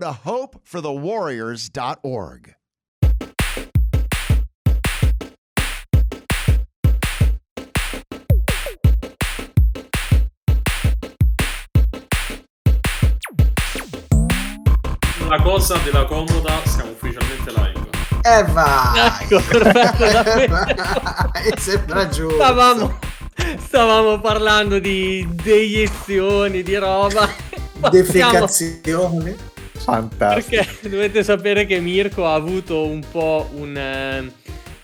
to hopeforthewarriors.org. La cosa della comoda, siamo ufficialmente live. E vai! Ecco, perfetto, davvero. E sembra giusto. Stavamo, stavamo parlando di deiezioni, di roba. Passiamo- Defecazione. Fantastico. Perché dovete sapere che Mirko ha avuto un po' un... eh,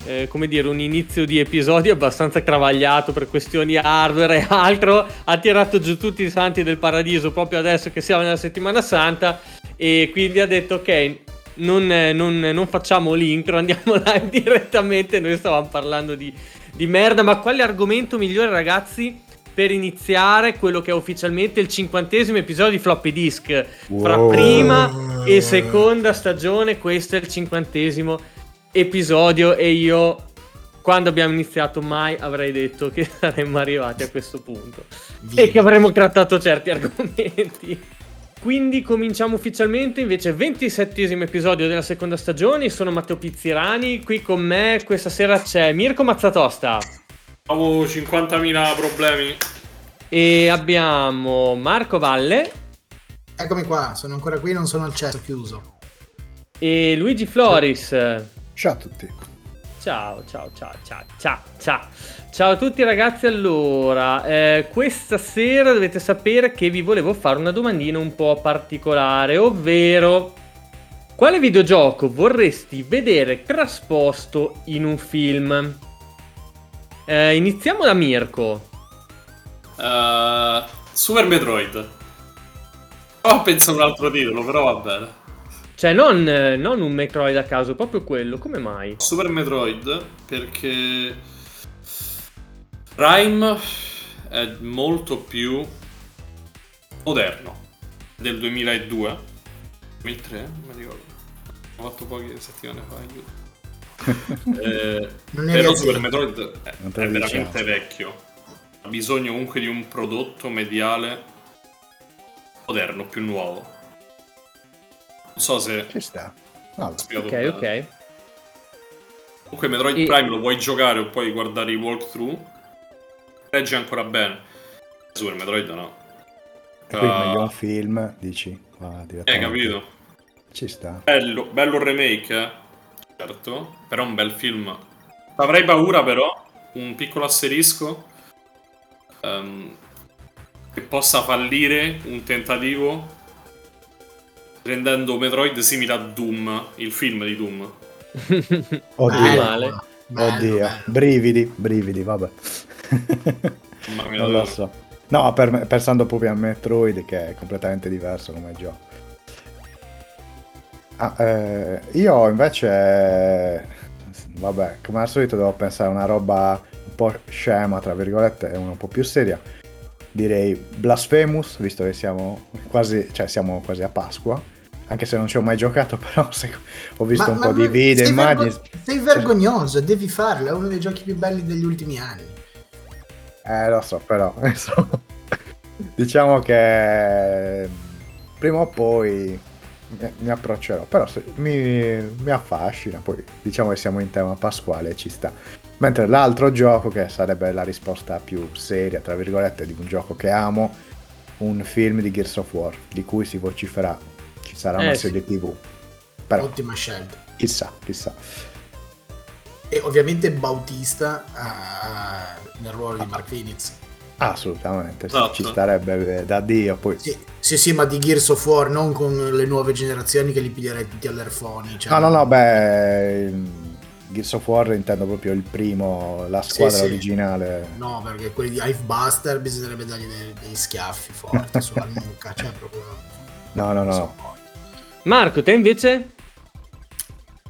eh, come dire, un inizio di episodio abbastanza travagliato per questioni hardware e altro. Ha tirato giù tutti i santi del paradiso proprio adesso che siamo nella settimana santa. E quindi ha detto: Ok, non, non- non facciamo l'intro, andiamo live direttamente. Noi stavamo parlando di, di merda. Ma quale argomento migliore, ragazzi? Per iniziare quello che è ufficialmente il cinquantesimo episodio di Floppy Disk. Fra Wow. prima e seconda stagione, questo è il cinquantesimo episodio. E io, quando abbiamo iniziato, mai avrei detto che saremmo arrivati a questo punto Via. e che avremmo trattato certi argomenti. Quindi cominciamo ufficialmente invece 27 episodio della seconda stagione. Io Sono Matteo Pizzirani, qui con me questa sera c'è Mirko Mazzatosta Avevo 50.000 problemi. e abbiamo Marco Valle Eccomi qua, sono ancora qui, non sono al cesso chiuso. e Luigi Floris. Ciao a tutti. Ciao, ciao, ciao, ciao, ciao, ciao. Ciao a tutti ragazzi, allora, eh, questa sera dovete sapere che vi volevo fare una domandina un po' particolare, ovvero quale videogioco vorresti vedere trasposto in un film? Eh, iniziamo da Mirko. Eh, Super Metroid. Oh, penso a un altro titolo, però va bene. Cioè, non, non un Metroid a caso, proprio quello, come mai? Super Metroid perché Prime è molto più moderno del 2002 2003 non mi ricordo ho fatto poche settimane fa aiuto. Eh, però Super. Metroid è, è veramente diciamo. vecchio ha bisogno comunque di un prodotto mediale moderno più nuovo non so se Ci sta. Spiegato Ok, bene. ok. Comunque Metroid E- Prime lo puoi giocare o puoi guardare i walkthrough. Regge ancora bene. Super Metroid no. e quindi Ah, meglio un film, dici. qua eh, capito. Ci sta. Bello, bello il remake, eh. Certo. Però è un bel film. Avrei paura però, un piccolo asterisco, ehm, che possa fallire un tentativo rendendo Metroid simile a Doom, il film di Doom. Oddio. Male. bello, Oddio. bello. Brividi, brividi, vabbè. Mamma mia, non lo so. No, per pensando proprio a Metroid che è completamente diverso come gioco. Ah, eh, io invece, vabbè, come al solito devo pensare a una roba un po' scema, tra virgolette, e una un po' più seria. Direi Blasphemous, visto che siamo quasi, cioè siamo quasi a Pasqua. Anche se non ci ho mai giocato, però se- ho visto Ma- un ma- po' di video, sei immagini. vergo- sei vergognoso, devi farlo, è uno dei giochi più belli degli ultimi anni. Eh, lo so, però diciamo che prima o poi mi, approccerò. Però se- mi, mi affascina, poi diciamo che siamo in tema pasquale, ci sta. Mentre l'altro gioco, che sarebbe la risposta più seria, tra virgolette, di un gioco che amo, un film di Gears of War, di cui si vocifera, ci sarà una Eh, sì. serie tv. Però Ottima scelta. chissà, chissà. E ovviamente Bautista ah, nel ruolo di Mark Phoenix. Assolutamente, sì, Esatto. ci starebbe da Dio. Poi Sì, sì, sì, ma di Gears of War, non con le nuove generazioni che li piglierei tutti all'erfoni. Cioè, No, no, no, beh, Gears of War intendo proprio il primo, la squadra sì. originale. No, perché quelli di Hivebuster bisognerebbe dargli dei, dei schiaffi forti sulla nuca, cioè proprio... No, no, so no. poi. Marco, te invece?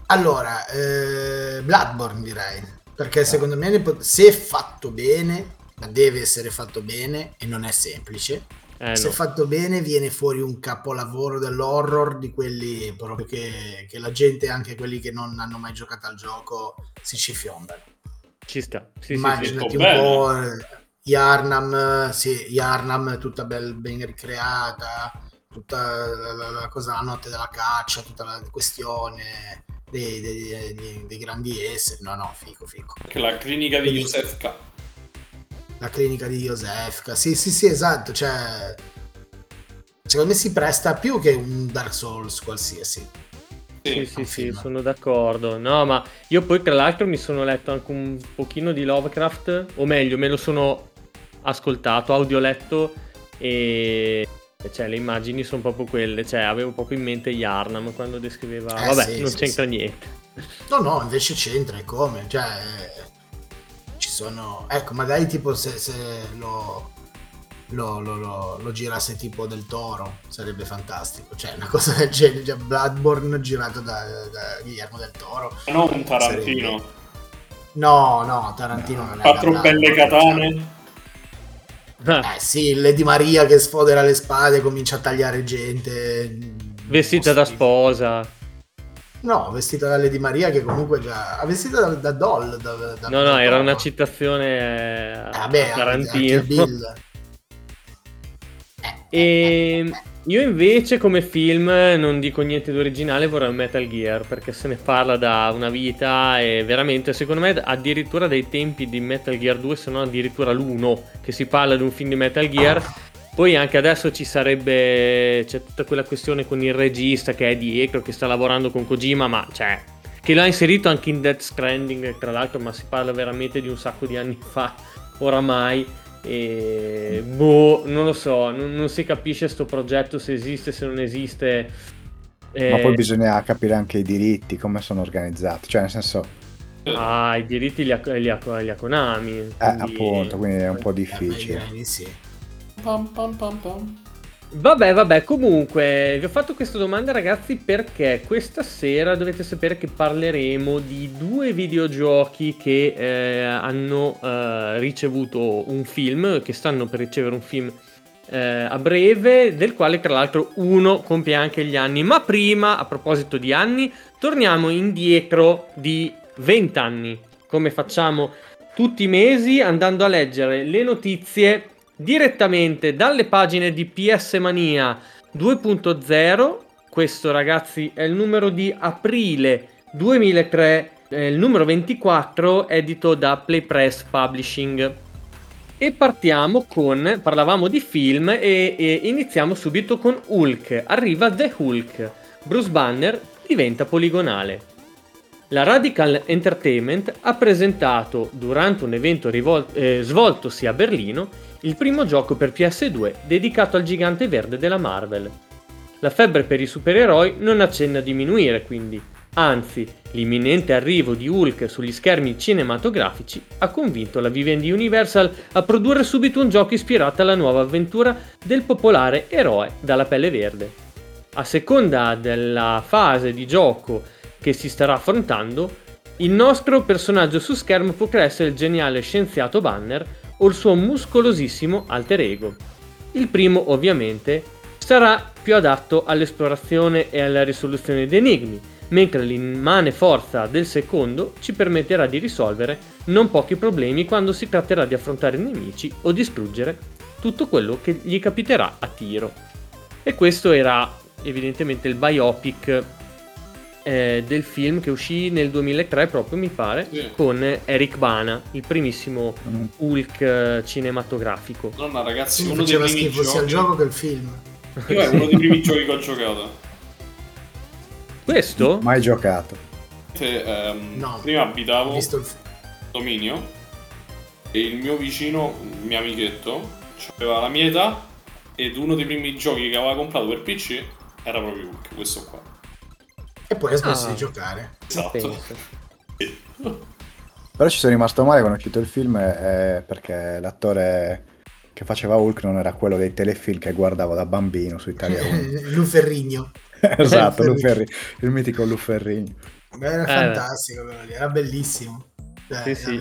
Allora, eh, Bloodborne direi, perché secondo me se fatto bene, ma deve essere fatto bene e non è semplice, Eh, se no. fatto bene viene fuori un capolavoro dell'horror di quelli proprio che, che la gente, anche quelli che non hanno mai giocato al gioco, si ci fiombano. Ci sta. Sì, sì, sì. Immaginati un bene. po' eh, Yarnam, sì, Yarnam tutta bel- ben ricreata, tutta la, la- la cosa, la notte della caccia, tutta la questione dei, dei- dei- dei grandi esseri. No, no, fico, fico. Anche la clinica di Quindi- Yusef K. La clinica di Josefka, sì, sì, sì, esatto. Cioè, secondo me si presta più che un Dark Souls qualsiasi. Sì, Sì. sì, sono d'accordo. No, ma io poi tra l'altro mi sono letto anche un pochino di Lovecraft, o meglio, me lo sono ascoltato, audioletto e cioè le immagini sono proprio quelle, cioè avevo proprio in mente Yarnam quando descriveva... Eh, Vabbè, sì, non sì, c'entra sì. niente. No, no, invece c'entra e come? Cioè, ci sono... Ecco, magari tipo se, se lo, lo, lo- lo- lo girasse tipo del toro, sarebbe fantastico. Cioè, una cosa del genere, cioè Bloodborne girato da, da Guillermo del Toro. Non un Tarantino. No, no, Tarantino non è Quattro belle katane. cioè. Eh sì, Lady Maria che sfodera le spade e comincia a tagliare gente. Vestita da sposa. No, vestita da Lady Maria che comunque già... Ah, vestita da, da doll. Da, da- No, no, era una citazione eh, Eh, a vabbè, anche- Tarantino. E io invece come film non dico niente di originale, vorrei un Metal Gear perché se ne parla da una vita e veramente secondo me addirittura dai tempi di Metal Gear 2 se non addirittura l'1 che si parla di un film di Metal Gear. Poi anche adesso ci sarebbe c'è tutta quella questione con il regista che è dietro, che sta lavorando con Kojima, ma cioè che l'ha inserito anche in Death Stranding tra l'altro, ma si parla veramente di un sacco di anni fa oramai. E boh, non lo so, non, non si capisce sto progetto se esiste, se non esiste. Eh, Ma poi bisogna capire anche i diritti, come sono organizzati. Cioè, nel senso, Ah, i diritti li ha, li ha- li ha Konami. eh, quindi- appunto, quindi è un po' eh, difficile. sì. Pam, pam, pam, pam. Vabbè, vabbè, comunque vi ho fatto questa domanda ragazzi perché questa sera dovete sapere che parleremo di due videogiochi che eh, hanno eh, ricevuto un film, che stanno per ricevere un film eh, a breve, del quale tra l'altro uno compie anche gli anni. Ma prima, a proposito di anni, torniamo indietro di 20 anni, come facciamo tutti i mesi andando a leggere le notizie direttamente dalle pagine di PS Mania 2.0. Questo ragazzi è il numero di aprile 2003, è il numero 24 edito da Playpress Publishing. E partiamo con, parlavamo di film e, e iniziamo subito con Hulk. Arriva The Hulk. Bruce Banner diventa poligonale. La Radical Entertainment ha presentato durante un evento rivol- eh, svoltosi a Berlino il primo gioco per PS2 dedicato al gigante verde della Marvel. La febbre per i supereroi non accenna a diminuire quindi, anzi l'imminente arrivo di Hulk sugli schermi cinematografici ha convinto la Vivendi Universal a produrre subito un gioco ispirato alla nuova avventura del popolare eroe dalla pelle verde. A seconda della fase di gioco che si starà affrontando, il nostro personaggio su schermo potrà essere il geniale scienziato Banner o il suo muscolosissimo alter ego. Il primo, ovviamente, sarà più adatto all'esplorazione e alla risoluzione di enigmi, mentre l'immane forza del secondo ci permetterà di risolvere non pochi problemi quando si tratterà di affrontare nemici o distruggere tutto quello che gli capiterà a tiro. E questo era evidentemente il biopic eh, del film che uscì nel 2003 proprio mi pare Sì. con Eric Bana, il primissimo Mm. Hulk eh, cinematografico. Madonna, ragazzi, uno dei faceva primi schifo sia il giochi. gioco che il film. Io è uno dei primi giochi che ho giocato. Questo? Mai giocato. Te, ehm, No, prima abitavo visto il dominio e il mio vicino, un mio amichetto, aveva la mia età ed uno dei primi giochi che aveva comprato per PC era proprio Hulk, questo qua. E poi ha smesso Ah. di giocare. Esatto. Però ci sono rimasto male quando è uscito il film eh, perché l'attore che faceva Hulk non era quello dei telefilm che guardavo da bambino su Italia 1. Lu Ferrigno. esatto, Ferrigno. Luferri, il mitico Luferrigno. Beh, Era Eh, fantastico quello lì, era bellissimo. Cioè, Sì, sì.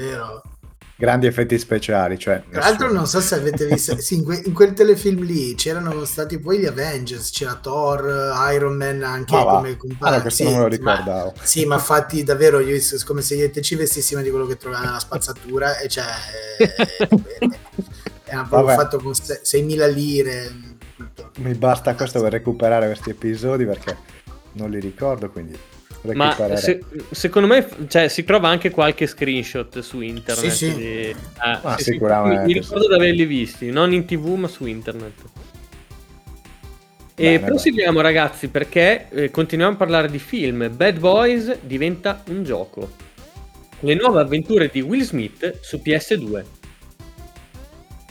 Grandi effetti speciali, cioè... Tra l'altro non so se avete visto, sì, in, que- in quel telefilm lì c'erano stati poi gli Avengers, c'era Thor, Iron Man anche Ah, va. come Ah, compagno. no, questo non me lo ricordavo. Ma, sì, ma fatti davvero, io come se io e te ci vestissimo di quello che troviamo nella spazzatura e cioè... Era proprio fatto con se- 6.000 lire. tutto. Mi basta questo per recuperare questi episodi perché non li ricordo, quindi Ma se- secondo me cioè, si trova anche qualche screenshot su internet. Sì, sì. di- ah, Ah, sì, sì, sicuramente, Mi, mi ricordo di averli visti, non in tv ma su internet. E Bene, proseguiamo ragazzi perché eh, continuiamo a parlare di film. Bad Boys diventa un gioco. Le nuove avventure di Will Smith su PS2.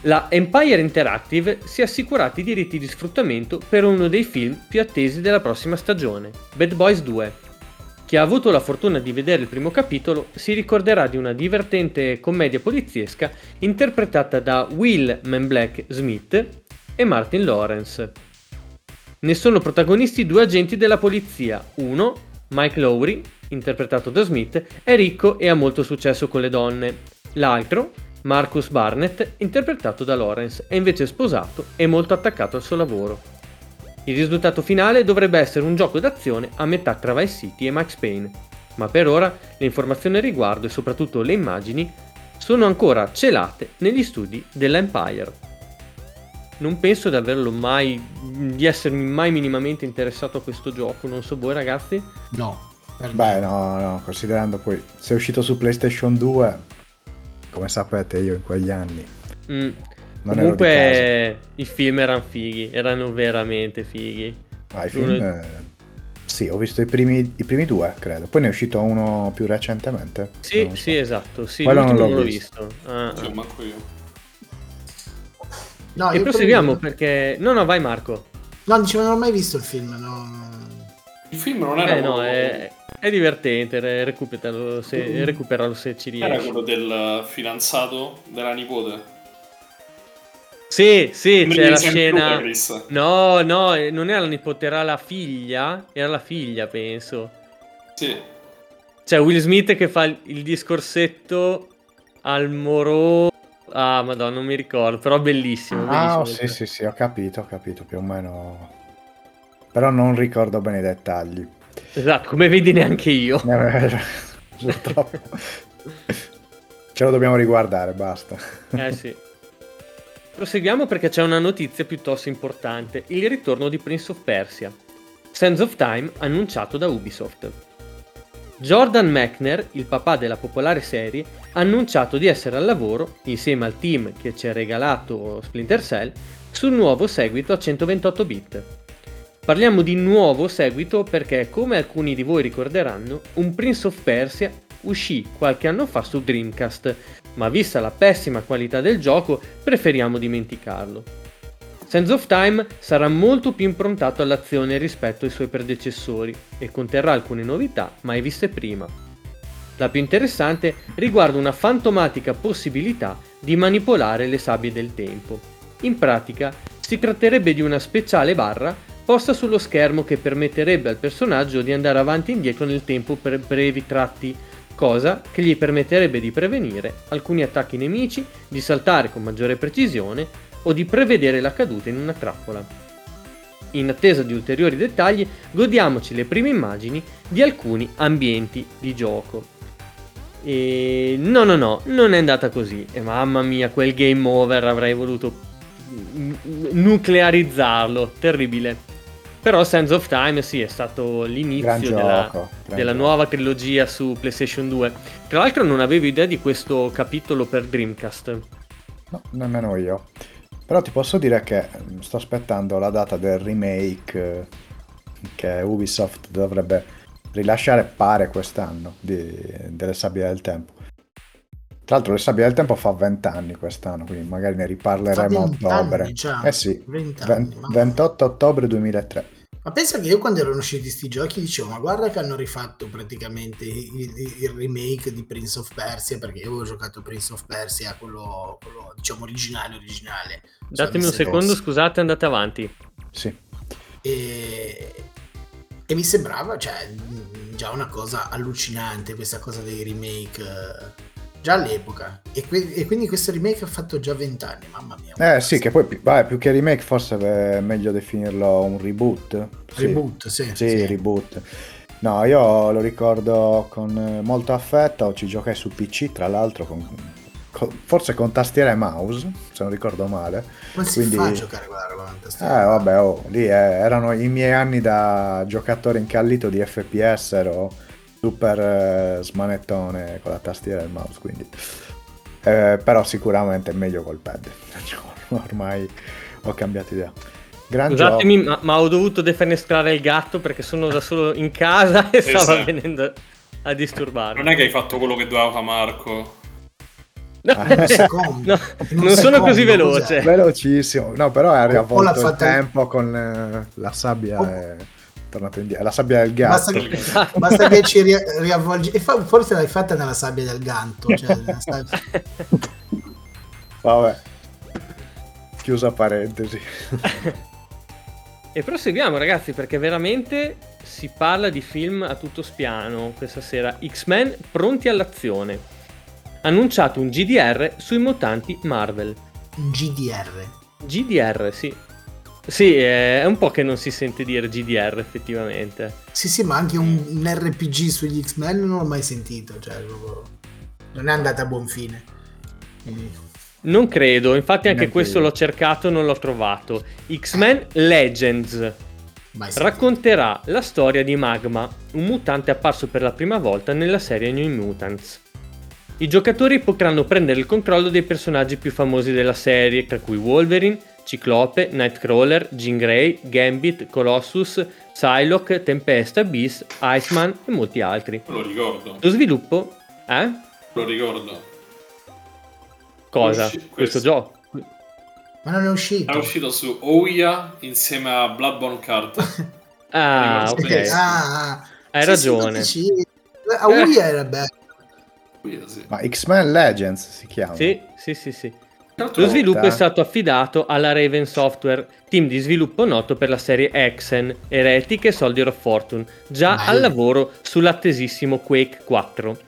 La Empire Interactive si è assicurata i diritti di sfruttamento per uno dei film più attesi della prossima stagione, Bad Boys 2. Chi ha avuto la fortuna di vedere il primo capitolo si ricorderà di una divertente commedia poliziesca interpretata da Will Man Black Smith e Martin Lawrence. Ne sono protagonisti due agenti della polizia. Uno, Mike Lowry, interpretato da Smith, è ricco e ha molto successo con le donne. L'altro, Marcus Barnett, interpretato da Lawrence, è invece sposato e molto attaccato al suo lavoro. Il risultato finale dovrebbe essere un gioco d'azione a metà tra Vice City e Max Payne, ma per ora le informazioni al riguardo e soprattutto le immagini sono ancora celate negli studi dell'Empire. Non penso di averlo mai di essermi mai minimamente interessato a questo gioco, non so voi ragazzi. No. per Beh, no, no, considerando poi se è uscito su PlayStation 2, come sapete io in quegli anni Mm, Comunque i film erano fighi, erano veramente fighi. Ah, i film, uno- eh, sì, ho visto i primi, i primi due, credo. Poi ne è uscito uno più recentemente. Sì, so. sì, esatto. Sì, Quello non l'ultimo l'ho non l'ho visto. visto. Ah, Sì, ah. manco io. No, E io proseguiamo per- perché... No, no, vai Marco. No, dicevo, non ho mai visto il film. no. Il film non era Eh no, è, è divertente, re- recuperalo se, recuperalo se ci era riesci. quello del fidanzato della nipote. Sì, sì, c'è la scena... No, no, eh, non era la nipote, era la figlia. Era la figlia, penso. Sì. Cioè, Will Smith che fa il, discorsetto al moro... Ah, madonna, non mi ricordo, però bellissimo. Ah, bellissimo. sì, sì, sì, ho capito, ho capito più o meno. Però non ricordo bene i dettagli. Esatto, come vedi neanche io. Purtroppo. Ce lo dobbiamo riguardare, basta. Eh sì. Proseguiamo perché c'è una notizia piuttosto importante, il ritorno di Prince of Persia. Sands of Time annunciato da Ubisoft. Jordan Mechner, il papà della popolare serie, ha annunciato di essere al lavoro, insieme al team che ci ha regalato Splinter Cell, sul nuovo seguito a 128 bit. Parliamo di nuovo seguito perché, come alcuni di voi ricorderanno, un Prince of Persia uscì qualche anno fa su Dreamcast, ma vista la pessima qualità del gioco preferiamo dimenticarlo. Sands of Time sarà molto più improntato all'azione rispetto ai suoi predecessori e conterrà alcune novità mai viste prima. La più interessante riguarda una fantomatica possibilità di manipolare le sabbie del tempo. In pratica si tratterebbe di una speciale barra posta sullo schermo che permetterebbe al personaggio di andare avanti e indietro nel tempo per brevi tratti, cosa che gli permetterebbe di prevenire alcuni attacchi nemici, di saltare con maggiore precisione o di prevedere la caduta in una trappola. In attesa di ulteriori dettagli, godiamoci le prime immagini di alcuni ambienti di gioco. E no, no, no, non è andata così. E mamma mia, quel game over avrei voluto nuclearizzarlo, terribile. Però Sands of Time sì, è stato l'inizio della, gioco. della nuova trilogia su PlayStation 2. Tra l'altro non avevo idea di questo capitolo per Dreamcast. No, nemmeno io. Però ti posso dire che mm, sto aspettando la data del remake eh, che Ubisoft dovrebbe rilasciare, pare quest'anno, di- delle Sabbie del Tempo. Tra l'altro le Sabbie del Tempo fa 20 anni quest'anno, quindi magari ne riparleremo a 20 ottobre. anni già. Eh sì, 20 ven- anni, ma- 28 ottobre 2003. Ma pensa che io quando erano usciti sti giochi dicevo, ma guarda che hanno rifatto praticamente il, il- remake di Prince of Persia, perché io avevo giocato Prince of Persia, quello, quello, diciamo originale, originale. Datemi un secondo, se- scusate, andate avanti. Sì. E, E mi sembrava, cioè, già una cosa allucinante questa cosa dei remake, già all'epoca. E, que- e quindi questo remake ha fatto già vent'anni, mamma mia. Eh sì, che poi vabbè, più che remake forse è meglio definirlo un reboot. Sì. Reboot, sì. Sì, reboot. No, io lo ricordo con eh, molto affetto, ci giocai su PC tra l'altro con, con- forse con tastiera e mouse, se non ricordo male. Come si Quindi- fa a giocare con la roba con Eh tastiera? vabbè, oh, lì eh, erano i miei anni da giocatore incallito di FPS, ero super eh, smanettone con la tastiera e il mouse, quindi... eh, però sicuramente è meglio col pad, ormai ho cambiato idea. Gran. Scusatemi, ma, ma ho dovuto defenestrare il gatto perché sono da solo in casa e stava Esatto. venendo a disturbarmi. Non è che hai fatto quello che doveva fare Marco. No, Ah, secondo. no, non sono così veloce. cos'è? Velocissimo, no, però è O l'ha riavvolto il tempo con eh, la sabbia Oh. è tornato indietro. La sabbia del Basta gatto. che, Esatto. basta che ci ri- riavvolgi. E fa- forse l'hai fatta nella sabbia del ganto. Cioè, sabbia- Vabbè. Chiusa parentesi. E proseguiamo ragazzi perché veramente si parla di film a tutto spiano questa sera. X-Men pronti all'azione. Annunciato un GDR sui mutanti Marvel. un GDR. GDR, sì. Sì, è un po' che non si sente dire GDR effettivamente. Sì, sì, ma anche un, un RPG sugli X-Men non l'ho mai sentito. Cioè, proprio- non è andata a buon fine. Quindi- Non credo, infatti anche Neanche questo l'ho cercato, non l'ho trovato. X-Men Legends mai sentito. racconterà la storia di Magma, un mutante apparso per la prima volta nella serie New Mutants. I giocatori potranno prendere il controllo dei personaggi più famosi della serie, tra cui Wolverine, Ciclope, Nightcrawler, Jean Grey, Gambit, Colossus, Psylocke, Tempesta, Beast, Iceman e molti altri. Lo ricordo. Lo sviluppo... Eh? Lo ricordo. Cosa? Usci- Questo questo. gioco? Ma non è uscito. È uscito su Ouya insieme a Bloodborne Kart. Ah, ok. Ah, ah. Hai ragione. sì, sì. A Uia era bello. Ouya, sì. Ma X-Men Legends si chiama. Sì, sì, sì, sì. Lo sviluppo è stato affidato alla Raven Software, team di sviluppo noto per la serie Exen, Heretic e Soldier of Fortune, già Bello. al lavoro sull'attesissimo Quake 4.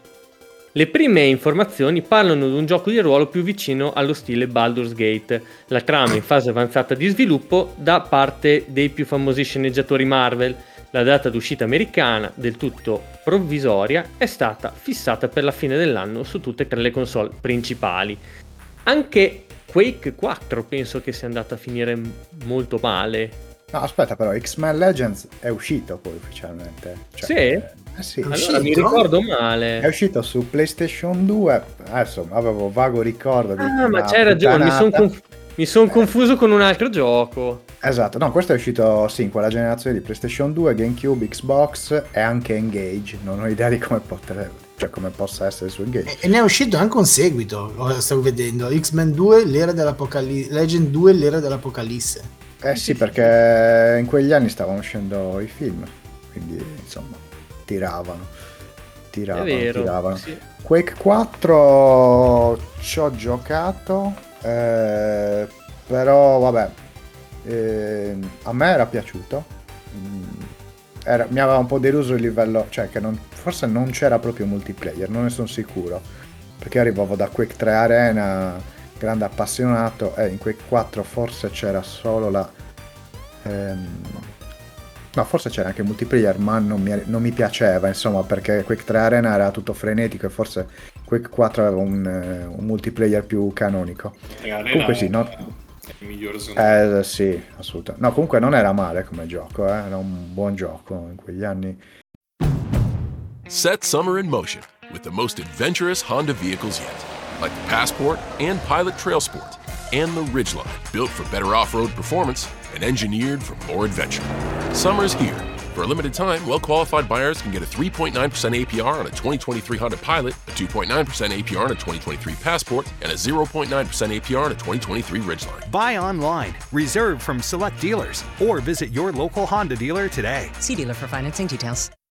Le prime informazioni parlano di un gioco di ruolo più vicino allo stile Baldur's Gate. La trama in fase avanzata di sviluppo da parte dei più famosi sceneggiatori Marvel. La data d'uscita americana, del tutto provvisoria, è stata fissata per la fine dell'anno su tutte e tre le console principali. Anche Quake 4 penso che sia andato a finire molto male. No, aspetta, però X-Men Legends è uscito poi ufficialmente. Cioè, Sì? Eh sì. È Allora mi ricordo È male. uscito su PlayStation 2. Adesso avevo vago ricordo di Ah, ma c'hai ragione, mi sono puttanata. confuso con un altro gioco. Esatto, no, questo è uscito sì, in quella generazione di PlayStation 2, GameCube, Xbox e anche Engage. Non ho idea di come, poter, cioè, come possa essere su Engage. E, e ne è uscito anche un seguito, lo stavo vedendo. X-Men 2, l'era dell'Apocalisse. Legend 2, l'era dell'Apocalisse. Eh sì, perché in quegli anni stavano uscendo i film, quindi insomma, tiravano. Tiravano, vero. tiravano. sì. Quake 4 ci ho giocato, eh, però vabbè, eh, a me era piaciuto. Mm, era- mi aveva un po' deluso il livello, cioè che non- forse non c'era proprio multiplayer, non ne sono sicuro. Perché arrivavo da Quake 3 Arena, grande appassionato, e in Quake 4 forse c'era solo la... ehm, No, forse c'era anche il multiplayer, ma non mi, non mi piaceva, insomma, perché Quake 3 Arena era tutto frenetico e forse Quake 4 aveva un, eh, un multiplayer più canonico. Comunque sì, no- il migliore secondo me. Eh sì, assolutamente. No, comunque non era male come gioco, eh, era un buon gioco in quegli anni. Set summer in motion with the most adventurous Honda vehicles yet, like the Passport and Pilot Trail Sport, and the Ridgeline, built for better off road performance and engineered for more adventure. Summer's here. For a limited time, well qualified buyers can get a 3.9% APR on a 2023 Honda Pilot, a 2.9% APR on a 2023 Passport, and a 0.9% APR on a 2023 Ridgeline. Buy online, reserve from select dealers, or visit your local Honda dealer today. See dealer for financing details.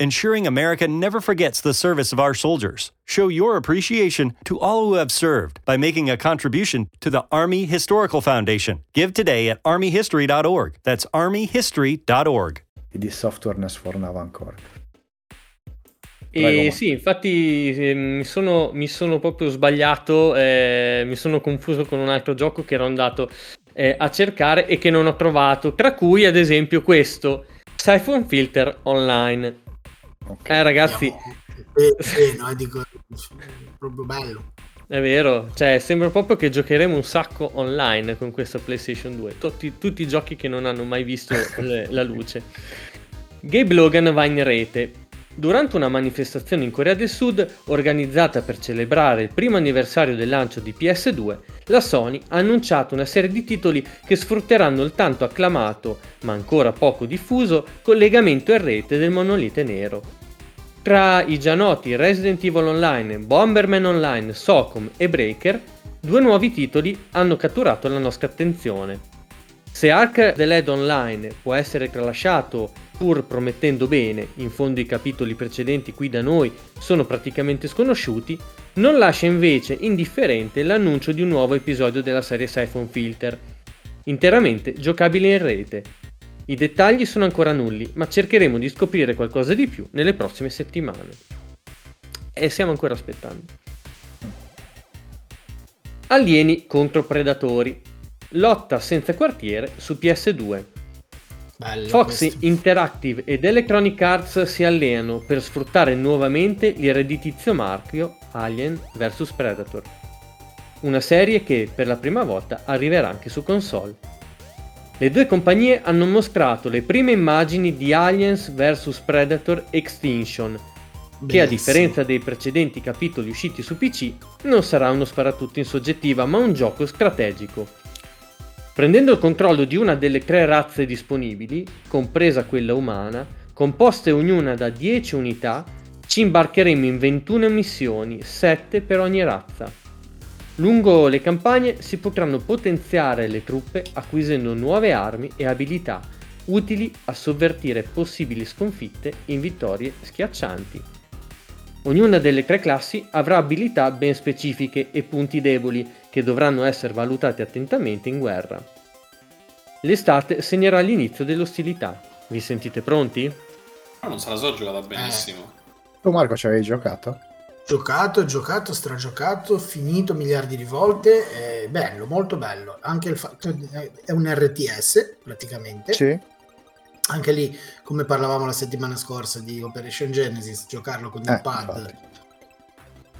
ensuring America never forgets the service of our soldiers. Show your appreciation to all who have served by making a contribution to the Army Historical Foundation. Give today at armyhistory.org. That's armyhistory.org. E di software ne sfornava ancora. E sì, infatti eh, mi sono, mi sono proprio sbagliato, eh, mi sono confuso con un altro gioco che ero andato eh, a cercare e che non ho trovato, tra cui ad esempio questo, Siphon Filter Online. Ok. Eh ragazzi, Eh, sì, no, dico, proprio bello. è vero, cioè sembra proprio che giocheremo un sacco online con questa PlayStation 2, tutti, tutti i giochi che non hanno mai visto le- la luce. Gabe Logan va in rete. Durante una manifestazione in Corea del Sud, organizzata per celebrare il primo anniversario del lancio di PS2, la Sony ha annunciato una serie di titoli che sfrutteranno il tanto acclamato, ma ancora poco diffuso, collegamento in rete del monolite nero. Tra i già noti Resident Evil Online, Bomberman Online, Socom e Breaker, due nuovi titoli hanno catturato la nostra attenzione. Se Ark the Led Online può essere tralasciato pur promettendo bene, in fondo i capitoli precedenti qui da noi sono praticamente sconosciuti, non lascia invece indifferente l'annuncio di un nuovo episodio della serie Siphon Filter, interamente giocabile in rete. I dettagli sono ancora nulli, ma cercheremo di scoprire qualcosa di più nelle prossime settimane. E stiamo ancora aspettando. Alieni contro predatori. Lotta senza quartiere su PS2. Bello Fox questo. Interactive ed Electronic Arts si alleano per sfruttare nuovamente il redditizio marchio Alien vs Predator. Una serie che per la prima volta arriverà anche su console. Le due compagnie hanno mostrato le prime immagini di Aliens vs Predator Extinction, che a Bellissimo. differenza dei precedenti capitoli usciti su PC non sarà uno sparatutto in soggettiva ma un gioco strategico. Prendendo il controllo di una delle tre razze disponibili, compresa quella umana, composte ognuna da 10 unità, ci imbarcheremo in 21 missioni, 7 per ogni razza. Lungo le campagne si potranno potenziare le truppe acquisendo nuove armi e abilità utili a sovvertire possibili sconfitte in vittorie schiaccianti. Ognuna delle tre classi avrà abilità ben specifiche e punti deboli che dovranno essere valutati attentamente in guerra. L'estate segnerà l'inizio delle ostilità. Vi sentite pronti? Non se la so giocata benissimo. Tu Marco ci avevi giocato? Giocato, giocato, stragiocato, finito miliardi di volte, è bello, molto bello. Anche il fatto è un RTS praticamente. Sì. Anche lì, come parlavamo la settimana scorsa di Operation Genesis, giocarlo con il Eh, pad. infatti.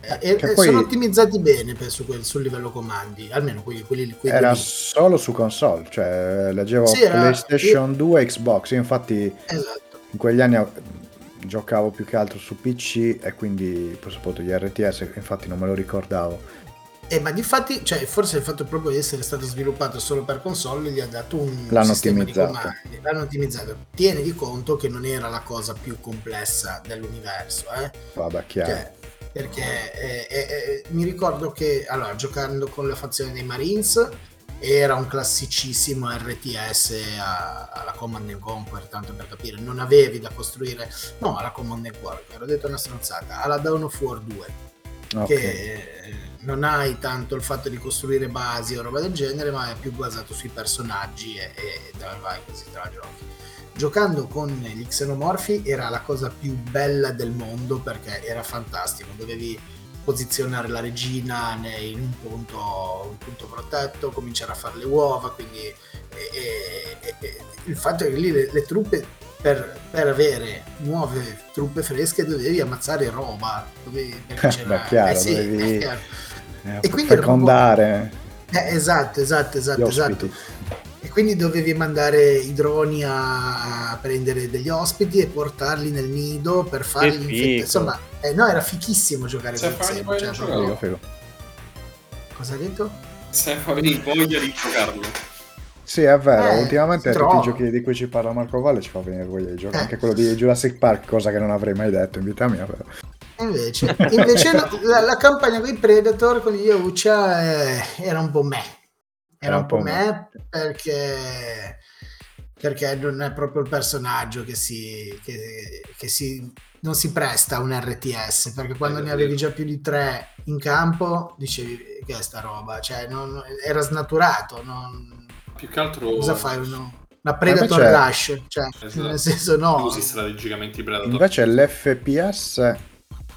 Eh, e- poi- sono ottimizzati bene quel- sul livello comandi, almeno quelli, quelli, quelli Era lì. solo su console, cioè leggevo Sì, era- PlayStation 2 Xbox, io infatti Esatto. in quegli anni eh, giocavo più che altro su PC e quindi poi soprattutto gli RTS, infatti non me lo ricordavo. Eh, ma difatti, cioè, forse il fatto proprio di essere stato sviluppato solo per console gli ha dato un L'hanno sistema di ottimizzato. comandi. L'hanno ottimizzato. Tieni di conto che non era la cosa più complessa dell'universo, eh? Vabbè, chiaro. Cioè, perché eh, eh, eh, mi ricordo che allora giocando con la fazione dei Marines era un classicissimo RTS a- alla Command and Conquer tanto per capire non avevi da costruire no alla Command and Conquer ho detto una stronzata alla Dawn of War 2 Ok. che eh, non hai tanto il fatto di costruire basi o roba del genere ma è più basato sui personaggi e, e la vai così te la giochi giocando con gli xenomorfi era la cosa più bella del mondo perché era fantastico dovevi posizionare la regina in un punto, un punto protetto cominciare a fare le uova quindi e- e- e- il fatto è che lì le, le truppe per, per avere nuove truppe fresche dovevi ammazzare roba dovevi, Beh, chiaro, eh sì, dovevi- chiaro. Eh, e quindi fecondare Eh, esatto, esatto, esatto, esatto. E quindi dovevi mandare i droni a prendere degli ospiti e portarli nel nido per farli infettare. Insomma, eh, no, era fichissimo giocare Se con poi cioè, proprio- Figo. Cosa hai detto? Se avevi voglia di giocarlo. Sì, è vero, Eh, ultimamente tutti i giochi di cui ci parla Marco Valle ci fa venire voglia di giocare. Eh. Anche quello di Jurassic Park, cosa che non avrei mai detto in vita mia. Però. E Invece, invece la, la- la campagna con i Predator con gli Yaucha eh, era un po' me. Era un po' me perché, perché non è proprio il personaggio che si, che, che si non si presta a un RTS perché quando ne avevi già più di tre in campo dicevi che è sta roba? Cioè non, era snaturato non... più che altro cosa fai uno? una Predator invece... Rush cioè esatto. nel senso no. Usi strategicamente Predator. Invece l'FPS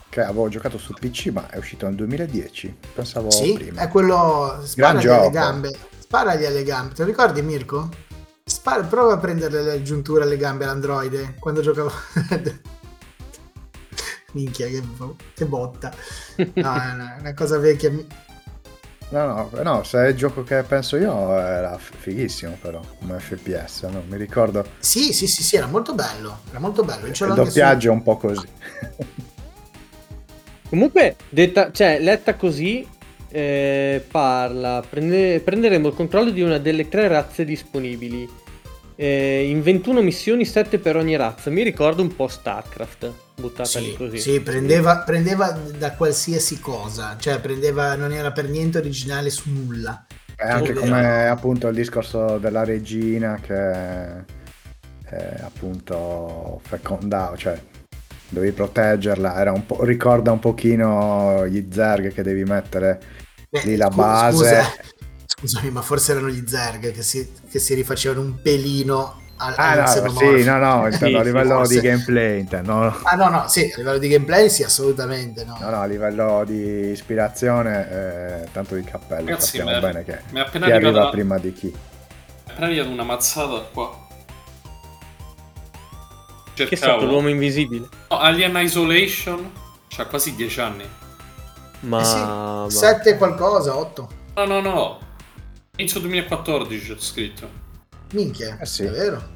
che avevo giocato su PC ma è uscito nel 2010 pensavo sì, prima. è quello sparagli alle gambe sparagli alle gambe te lo ricordi Mirko? Spara, prova a prendere le giunture alle gambe all'androide quando giocavo minchia che, che botta no, è una, una cosa vecchia No, no, no, se è il gioco che penso io era fighissimo però, come FPS, no? mi ricordo. Sì, sì, sì, sì, era molto bello, era molto bello. Il, doppiaggio su... è un po' così. Comunque, detta, cioè, letta così, eh, parla, prende, prenderemo il controllo di una delle tre razze disponibili. Eh, in 21 missioni, 7 per ogni razza. Mi ricordo un po' StarCraft, buttata sì, lì così. Sì, prendeva, prendeva, da qualsiasi cosa, cioè prendeva, non era per niente originale su nulla. È anche come appunto il discorso della regina che eh, appunto fecondava, cioè dovevi proteggerla, era un po', ricorda un pochino gli zerg che devi mettere Beh, lì la base. Scusa, scusami, ma forse erano gli zerg che si, che si rifacevano un pelino al, ah, no, sì, no, no, intendo, a livello forse... di gameplay intendo. Ah no, no, sì, a livello di gameplay sì, assolutamente no. No, no, a livello di ispirazione, eh, tanto di cappello, Ragazzi, sappiamo bene che mi chi arriva prima di chi. Mi è appena arrivata una mazzata qua. Cercavo... Che è stato l'uomo invisibile? No, Alien Isolation, c'ha quasi 10 anni. Ma... Eh sì, ma... 7 qualcosa, 8. No, no, no. Inizio 2014 c'è scritto. Minchia, eh sì. è vero.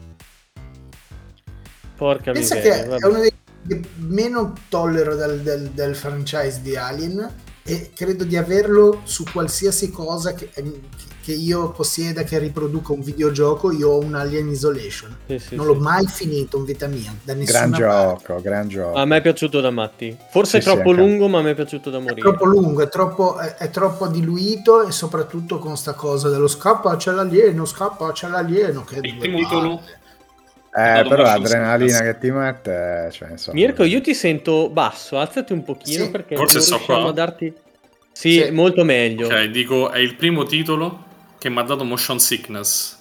Porca Pensa miseria, che vabbè. è uno dei che meno tollero del, del, del, franchise di Alien e credo di averlo su qualsiasi cosa che, che io possieda che riproduca un videogioco io ho un Alien Isolation. Sì, sì, non sì. l'ho mai finito in vita mia da gran gioco parte. gran gioco. A me è piaciuto da matti. Forse è troppo lungo ma a me è piaciuto da morire. è troppo lungo è troppo, è, è troppo diluito e soprattutto con sta cosa dello scappa c'è l'alieno scappa c'è l'alieno che il titolo eh, però l'adrenalina che ti mette, cioè, insomma... Mirko, io ti sento basso, alzati un pochino sì. perché forse sto qua. a darti sì, sì, molto meglio. Ok, dico, è il primo titolo che mi ha dato motion sickness.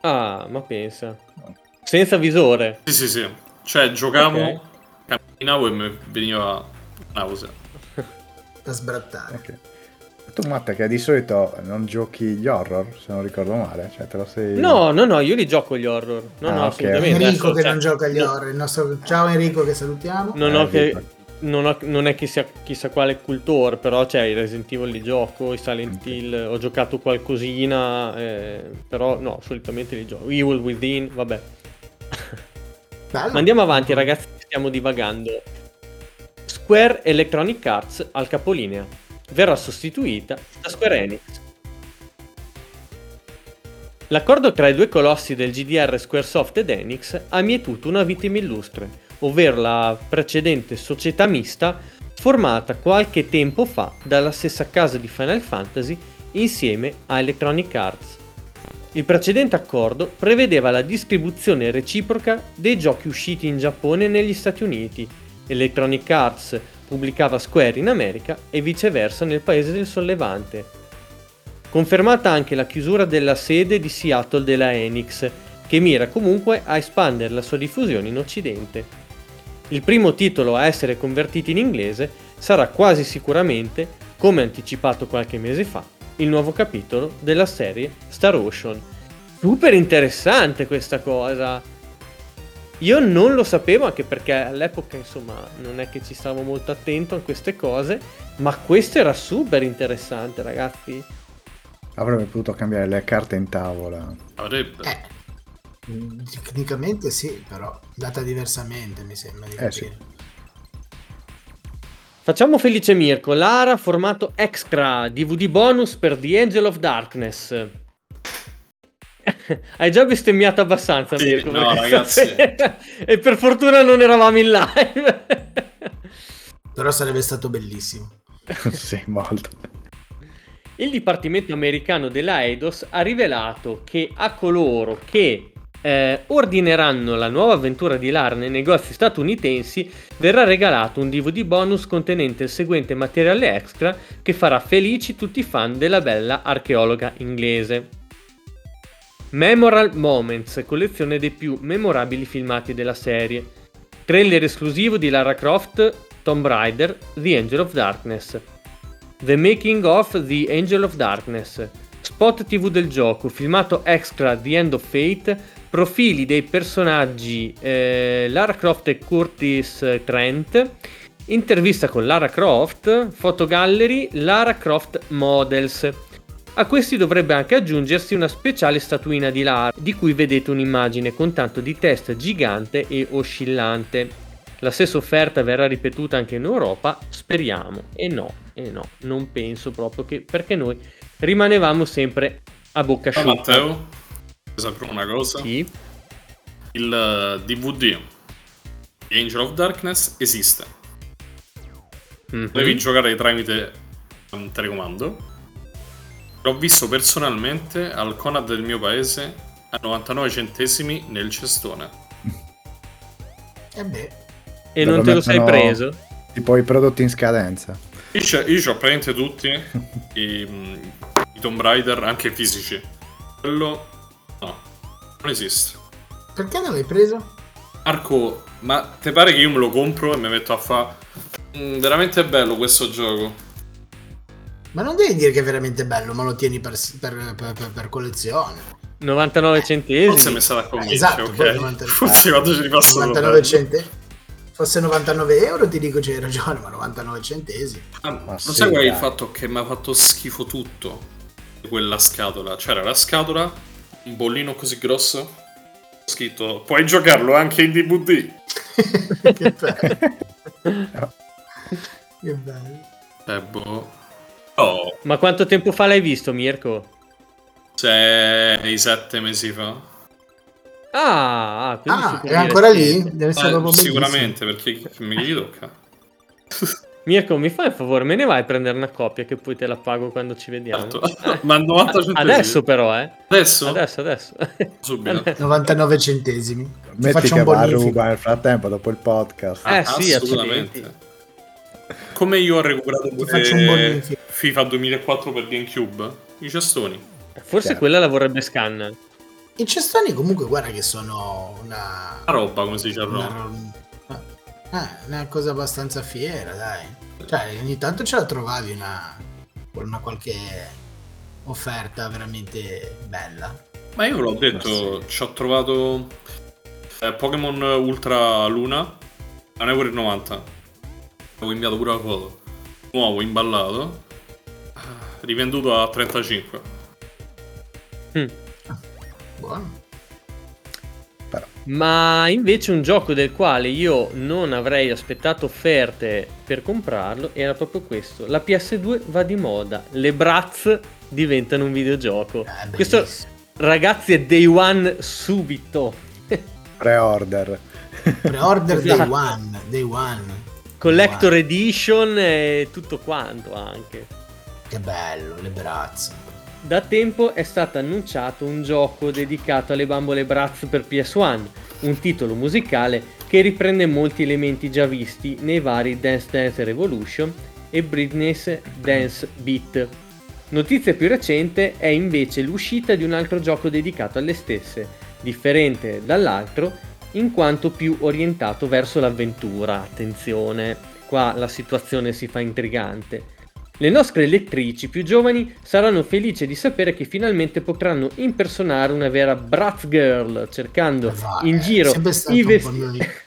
Ah, ma pensa. Senza visore. Sì, sì, sì. Cioè, giocavo, okay. camminavo e mi veniva nausea. da sbrattare. Ok. Tu Matta che di solito non giochi gli horror, se non ricordo male, cioè te lo sei... No, no, no, io li gioco gli horror. No, ah, no, okay. assolutamente. Enrico che cioè, non gioca gli horror, il nostro... Ciao Enrico che salutiamo. Non eh, ho che non, ho, non, è che sia chissà quale cultore, però c'è i Resident Evil li gioco, i Silent Hill, ho giocato qualcosina, eh, però no, solitamente li gioco. Evil Within, vabbè. Bello. Ma andiamo avanti ragazzi, stiamo divagando. Square Electronic Arts al capolinea verrà sostituita da Square Enix. L'accordo tra i due colossi del GDR Squaresoft ed Enix ha mietuto una vittima illustre ovvero la precedente società mista formata qualche tempo fa dalla stessa casa di Final Fantasy insieme a Electronic Arts. Il precedente accordo prevedeva la distribuzione reciproca dei giochi usciti in Giappone e negli Stati Uniti. Electronic Arts pubblicava Square in America e viceversa nel paese del sollevante. Confermata anche la chiusura della sede di Seattle della Enix, che mira comunque a espandere la sua diffusione in Occidente. Il primo titolo a essere convertito in inglese sarà quasi sicuramente, come anticipato qualche mese fa, il nuovo capitolo della serie Star Ocean. Super interessante questa cosa. Io non lo sapevo anche perché all'epoca insomma non è che ci stavo molto attento a queste cose, ma questo era super interessante ragazzi. Avrebbe potuto cambiare le carte in tavola. Avrebbe. Eh. Tecnicamente sì, però data diversamente mi sembra di capire. Eh sì. Facciamo felice Mirko, Lara formato extra, DVD bonus per The Angel of Darkness. Hai già bestemmiato abbastanza sì, Mirko. No ragazzi. e per fortuna non eravamo in live. però sarebbe stato bellissimo. sì, molto. Il Dipartimento americano della Eidos ha rivelato che a coloro che eh, ordineranno la nuova avventura di Lara nei negozi statunitensi verrà regalato un DVD bonus contenente il seguente materiale extra che farà felici tutti i fan della bella archeologa inglese. Memorial Moments, collezione dei più memorabili filmati della serie. Trailer esclusivo di Lara Croft, Tomb Raider, The Angel of Darkness. The Making of The Angel of Darkness. Spot TV del gioco, filmato extra The End of Fate, profili dei personaggi eh, Lara Croft e Curtis Trent, intervista con Lara Croft, fotogallery Lara Croft Models. A questi dovrebbe anche aggiungersi una speciale statuina di Lara, di cui vedete un'immagine con tanto di testa gigante e oscillante. La stessa offerta verrà ripetuta anche in Europa? Speriamo. E no, e no, non penso proprio che perché noi rimanevamo sempre a bocca asciutta. Matteo, sapere una cosa. Sì. Il eh, DVD di Angel of Darkness esiste. Mhm. Devi giocare tramite un telecomando. L'ho visto personalmente al Conad del mio paese a 99 centesimi nel cestone. E beh, E non te lo sei preso? Tipo i prodotti in scadenza. Io, ho praticamente tutti i, mm, i Tomb Raider, anche fisici. Quello no, non esiste. perché non l'hai preso? Marco, ma te pare che io me lo compro e mi metto a fare... veramente bello questo gioco. Ma non devi dire che è veramente bello, ma lo tieni per, per- per- per- per collezione. 99 centesimi. Forse mi è stata convinta, esatto, ok? poi 90 Forse quando ci ripasso 99 centesimi. Fosse 99 euro ti dico c'hai ragione, ma 99 centesimi. Ah, Ma non sì, sai qual è il fatto che mi ha fatto schifo tutto quella scatola? C'era la scatola, un bollino così grosso, scritto puoi giocarlo anche in DVD. che bello. che bello. Eh boh. Oh, Ma quanto tempo fa l'hai visto, Mirko? sei sette mesi fa. Ah, ah, Ah, è dire ancora lì? Deve essere Eh, proprio bellissimo. sicuramente, perché che mi gli tocca. Mirko, mi fai un favore, me ne vai a prendere una coppia che poi te la pago quando ci vediamo. Certo. Ma 90 centesimi. Adesso però, eh. Adesso? Adesso, adesso. Subito. 99 centesimi. Ti Metti faccio che un va a bonifico. ruba nel frattempo dopo il podcast. Eh sì, assolutamente. accidenti. Come io ho recuperato pure. FIFA 2004 per GameCube, i cestoni. Forse Chiaro. quella la vorrebbe Scan. I cestoni comunque guarda che sono una... La roba, come si dice a Roma. una, eh, una cosa abbastanza fiera, dai. Cioè, ogni tanto ce la trovavi una, una qualche offerta veramente bella. Ma io ve l'ho detto, ci ho trovato eh, Pokémon Ultra Luna a 1,90€. Avevo inviato pure la foto. Nuovo, imballato. Rivenduto a 35. Buono. Ma invece un gioco del quale io non avrei aspettato offerte per comprarlo era proprio questo. La PS2 va di moda, le Bratz diventano un videogioco. Eh, questo ragazzi è day one subito. Pre-order. Pre-order day Esatto. one. Day one. Collector Day edition e tutto quanto anche. Che bello, le braccia. Da tempo è stato annunciato un gioco dedicato alle bambole Bratz per PS1, un titolo musicale che riprende molti elementi già visti nei vari Dance Dance Revolution e Britney's Dance Beat. Notizia più recente è invece l'uscita di un altro gioco dedicato alle stesse, differente dall'altro in quanto più orientato verso l'avventura. Attenzione, qua la situazione si fa intrigante. Le nostre lettrici più giovani saranno felici di sapere che finalmente potranno impersonare una vera Bratz Girl cercando in è giro i vestiti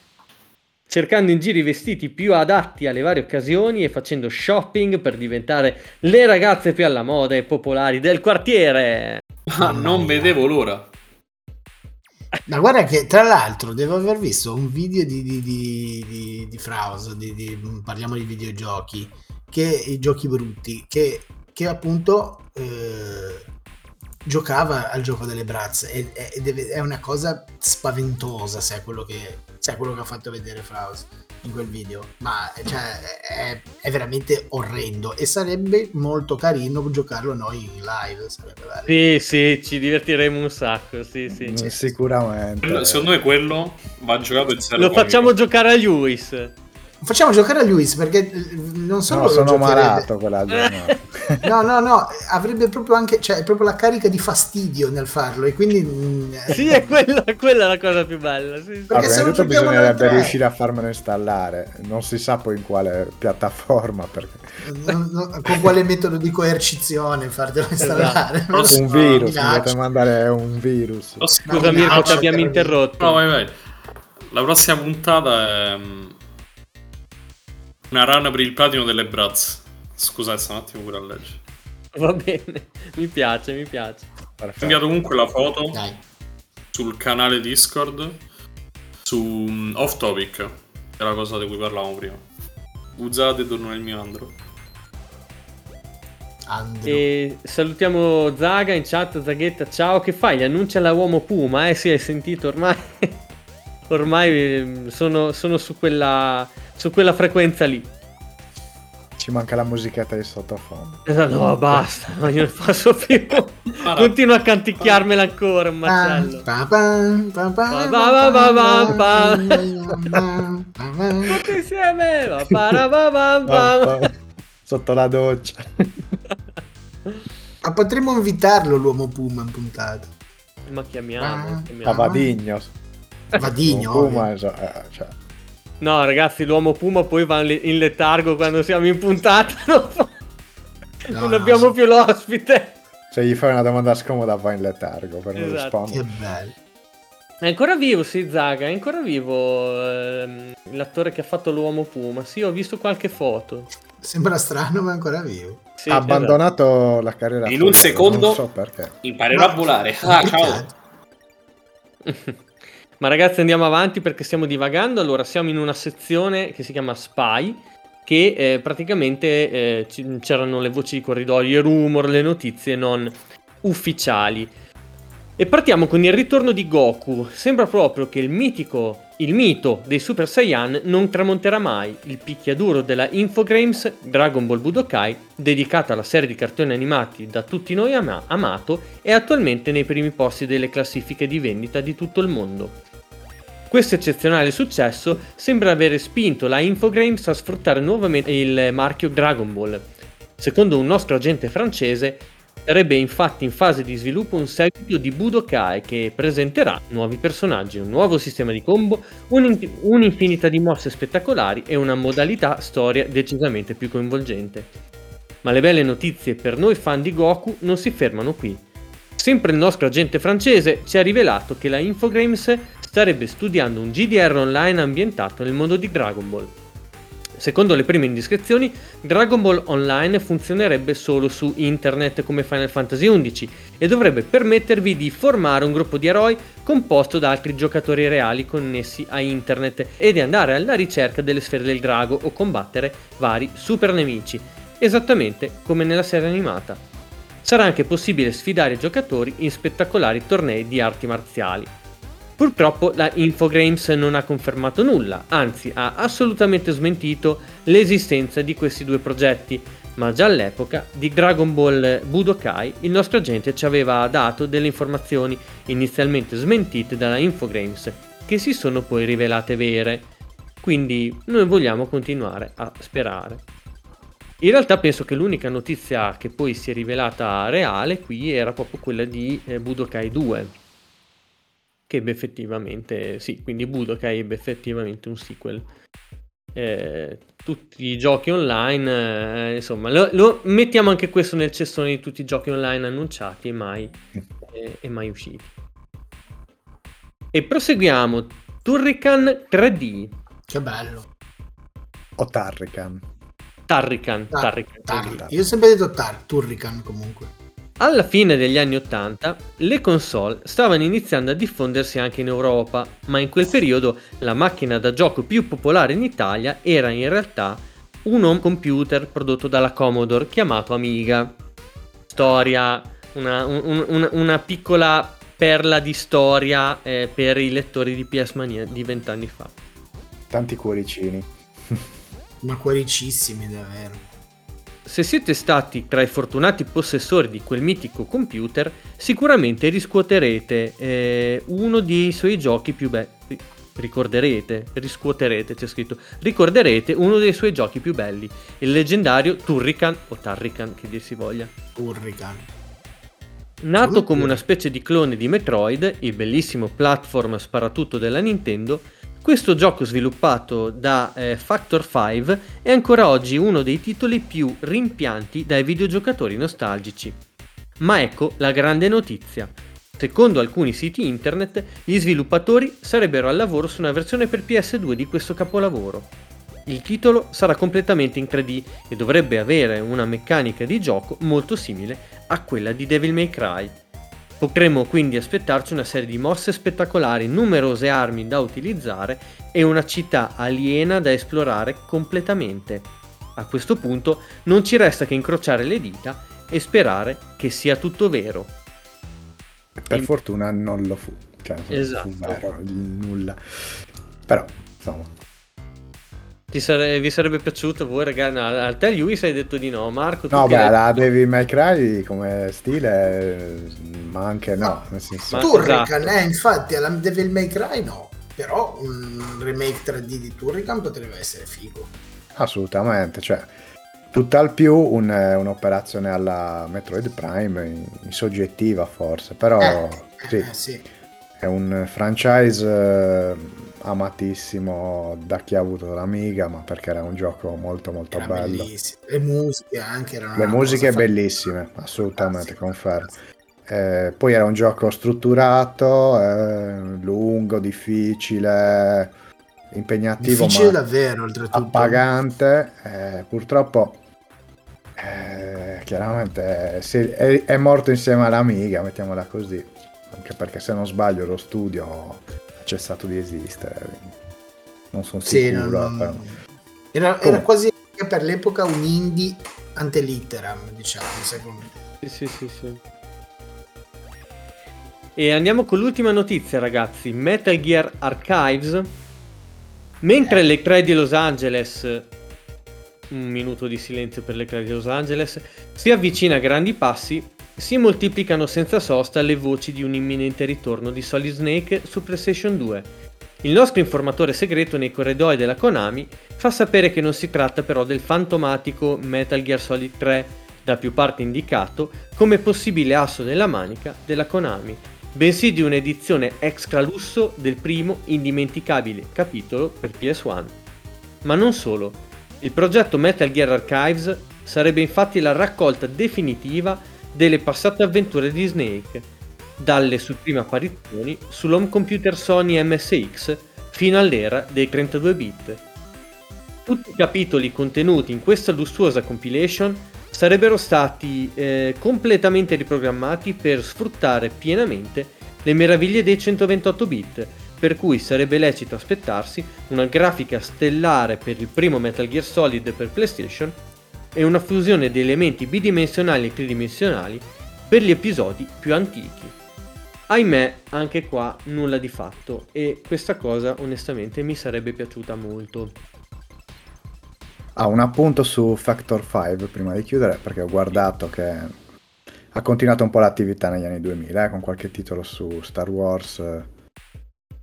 cercando in giro i vestiti più adatti alle varie occasioni e facendo shopping per diventare le ragazze più alla moda e popolari del quartiere. Ah, non vedevo l'ora. Ma guarda che tra l'altro devo aver visto un video di, di, di, di, di Fraus, di, di- parliamo di videogiochi, che i giochi brutti, che, che appunto eh, giocava al gioco delle brazze. Ed è, è una cosa spaventosa se è quello che, se è quello che ha fatto vedere Fraus in quel video ma cioè, è, è veramente orrendo e sarebbe molto carino giocarlo noi in live sarebbe. Sì, sì, ci divertiremo un sacco, sì, sì. Mm, Sicuramente. Quello- Secondo me quello va giocato in serio. Lo facciamo giocare a Lewis. Facciamo giocare a Luis perché eh, non solo No, sono giocherebbe- malato quella giornata. No, no, no, avrebbe proprio anche, cioè, proprio la carica di fastidio nel farlo e quindi... mm, Sì, è quella, quella la cosa più bella. Sì, sì. Perché Ah, se bisognerebbe riuscire a farmelo installare. Non si sa poi in quale piattaforma. Perché... non- non- con quale metodo di coercizione fartelo installare. Non so, Un virus, mi dovete mandare un virus. Lo Scusa No, Mirko, ti abbiamo interrotto. No, vai, vai. La prossima puntata è mm, una run per il platino delle Braz. Scusate, sto un attimo pure a leggere. Va bene, mi piace, mi piace. Ho inviato comunque la foto Dai. sul canale Discord su mm, Off Topic, che è la cosa di cui parlavamo prima. Usate torno nel mio andro. Andro. E salutiamo Zaga in chat, Zaghetta, ciao, che fai? Gli annuncia la uomo Puma, eh sì, hai sentito ormai. ormai eh, sono, sono su, quella, su quella frequenza lì. Ci manca la musichetta di sottofondo. Esatto, no, basta, non gliene posso più. Continua a canticchiarmela ancora, un macello. Tutti insieme! Sotto la doccia. Ma potremmo invitarlo l'uomo Puma in puntata. Ma chiamiamo, A chiamiamo. Vadigno. Vadigno. Puma, eh, cioè, No, ragazzi, l'uomo Puma poi va in letargo quando siamo in puntata. Non, fa- No, non no, abbiamo sì. più l'ospite. se gli fai una domanda scomoda va in letargo per non Esatto. Che rispondere. bello. È ancora vivo, sì, Zaga, è ancora vivo ehm, l'attore che ha fatto l'uomo Puma. Sì, ho visto qualche foto. Sembra strano, ma è ancora vivo. Sì, ha abbandonato la carriera. In un secondo- Non so perché. Imparerò Ma- a volare. Ah, ciao. Ma ragazzi andiamo avanti perché stiamo divagando. Allora siamo in una sezione che si chiama Spy, che eh, praticamente eh, c'erano le voci di corridoio, i rumor, le notizie non ufficiali. E partiamo con il ritorno di Goku. Sembra proprio che il mitico, il mito dei Super Saiyan non tramonterà mai. Il picchiaduro della Infogrames Dragon Ball Budokai, dedicata alla serie di cartoni animati da tutti noi ama- amato, è attualmente nei primi posti delle classifiche di vendita di tutto il mondo. Questo eccezionale successo sembra avere spinto la Infogrames a sfruttare nuovamente il marchio Dragon Ball. Secondo un nostro agente francese, sarebbe infatti in fase di sviluppo un seguito di Budokai che presenterà nuovi personaggi, un nuovo sistema di combo, un'in- un'infinità di mosse spettacolari e una modalità storia decisamente più coinvolgente. Ma le belle notizie per noi fan di Goku non si fermano qui. Sempre il nostro agente francese ci ha rivelato che la Infogrames starebbe studiando un GDR online ambientato nel mondo di Dragon Ball. Secondo le prime indiscrezioni, Dragon Ball Online funzionerebbe solo su internet come Final Fantasy XI e dovrebbe permettervi di formare un gruppo di eroi composto da altri giocatori reali connessi a internet e di andare alla ricerca delle sfere del drago o combattere vari super nemici, esattamente come nella serie animata. Sarà anche possibile sfidare i giocatori in spettacolari tornei di arti marziali. Purtroppo la Infogrames non ha confermato nulla, anzi ha assolutamente smentito l'esistenza di questi due progetti, ma già all'epoca di Dragon Ball Budokai il nostro agente ci aveva dato delle informazioni inizialmente smentite dalla Infogrames, che si sono poi rivelate vere. Quindi noi vogliamo continuare a sperare. In realtà penso che l'unica notizia che poi si è rivelata reale qui era proprio quella di eh, Budokai 2 che ebbe effettivamente, sì, quindi Budokai ebbe effettivamente un sequel. Eh, tutti i giochi online, eh, insomma, lo, lo- mettiamo anche questo nel cestone di tutti i giochi online annunciati e mai, eh, e mai usciti. E proseguiamo. Turrican 3D. Che bello. O Tarrican. Tarrican, Tar- Tarrican 3D. Tar- Io ho sempre detto Tar, Turrican comunque. Alla fine degli anni 80 le console stavano iniziando a diffondersi anche in Europa, ma in quel periodo la macchina da gioco più popolare in Italia era in realtà un home computer prodotto dalla Commodore chiamato Amiga. Storia una, un- un- una piccola perla di storia eh, per i lettori di PS Mania di vent'anni fa. Tanti cuoricini. Ma cuoricissimi davvero. Se siete stati tra i fortunati possessori di quel mitico computer, sicuramente riscuoterete eh, uno dei suoi giochi più belli. Ricorderete, riscuoterete, c'è scritto. Ricorderete uno dei suoi giochi più belli, il leggendario Turrican o Tarrican, che dir si voglia. Hurricane. Nato Turrican. come una specie di clone di Metroid, il bellissimo platform sparatutto della Nintendo, questo gioco sviluppato da eh, Factor 5 è ancora oggi uno dei titoli più rimpianti dai videogiocatori nostalgici. Ma ecco la grande notizia. Secondo alcuni siti internet, gli sviluppatori sarebbero al lavoro su una versione per PS2 di questo capolavoro. Il titolo sarà completamente in 3D e dovrebbe avere una meccanica di gioco molto simile a quella di Devil May Cry. Potremmo quindi aspettarci una serie di mosse spettacolari, numerose armi da utilizzare e una città aliena da esplorare completamente. A questo punto non ci resta che incrociare le dita e sperare che sia tutto vero. Per Il- fortuna non lo fu. Cioè, non Esatto. fu vero, nulla. Però, insomma, sare- vi sarebbe piaciuto voi ragazzi? No, a te Luis hai detto di no, Marco tu No, beh, hai- la Devil May Cry come stile, ma anche no, nel senso... Turrican, esatto. eh, infatti, alla Devil May Cry no. Però un remake 3D di Turrican potrebbe essere figo. Assolutamente, cioè, tutt'al più un- un'operazione alla Metroid Prime in, in soggettiva forse, però Eh, sì, eh, sì. è un franchise eh, amatissimo da chi ha avuto l'Amiga, ma perché era un gioco molto molto Era bello. bellissimo. Le musiche anche erano Le musiche bellissime, fantastica. assolutamente, confermo. Eh, poi era un gioco strutturato, eh, lungo, difficile, impegnativo, Difficile ma davvero, oltretutto. appagante. Eh, purtroppo, eh, chiaramente, è, è morto insieme all'Amiga, mettiamola così. Anche perché se non sbaglio lo studio cessato di esistere. Non sono Sì, sicuro. non- però. Era, era quasi per l'epoca un indie antelitteram, diciamo, secondo me. Sì, sì, sì, sì. E andiamo con l'ultima notizia, ragazzi. Metal Gear Archives. Mentre le 3 di Los Angeles, un minuto di silenzio per le 3 di Los Angeles, si avvicina a grandi passi, si moltiplicano senza sosta le voci di un imminente ritorno di Solid Snake su PlayStation 2. Il nostro informatore segreto nei corridoi della Konami fa sapere che non si tratta però del fantomatico Metal Gear Solid 3 da più parti indicato come possibile asso nella manica della Konami, bensì di un'edizione extra lusso del primo indimenticabile capitolo per PS1. Ma non solo, il progetto Metal Gear Archives sarebbe infatti la raccolta definitiva delle passate avventure di Snake, dalle sue prime apparizioni sull'home computer Sony MSX fino all'era dei 32 bit. Tutti i capitoli contenuti in questa lussuosa compilation sarebbero stati eh, completamente riprogrammati per sfruttare pienamente le meraviglie dei 128 bit, per cui sarebbe lecito aspettarsi una grafica stellare per il primo Metal Gear Solid per PlayStation e una fusione di elementi bidimensionali e tridimensionali per gli episodi più antichi. Ahimè, anche qua nulla di fatto e questa cosa onestamente mi sarebbe piaciuta molto. Ah, un appunto su Factor 5 prima di chiudere, perché ho guardato che ha continuato un po' l'attività negli anni 2000, eh, con qualche titolo su Star Wars,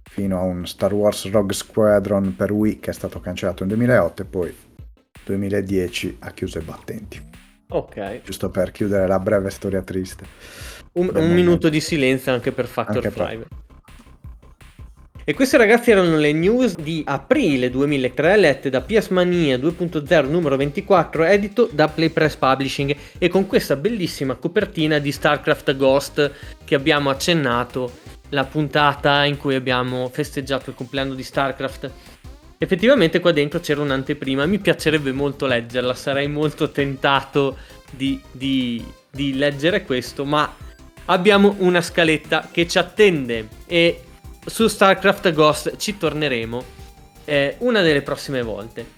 fino a un Star Wars Rogue Squadron per Wii che è stato cancellato nel 2008 e poi 2010 ha chiuso i battenti. Ok, Giusto per chiudere la breve storia triste. un, un minuto di silenzio anche per Factor Anche per- 5. E queste ragazzi erano le news di aprile 2003 lette da PS Mania 2.0 numero 24 edito da Playpress Publishing e con questa bellissima copertina di StarCraft Ghost che abbiamo accennato la puntata in cui abbiamo festeggiato il compleanno di StarCraft. Effettivamente qua dentro c'era un'anteprima, mi piacerebbe molto leggerla, sarei molto tentato di, di- di leggere questo, ma abbiamo una scaletta che ci attende e su StarCraft Ghost ci torneremo eh, una delle prossime volte.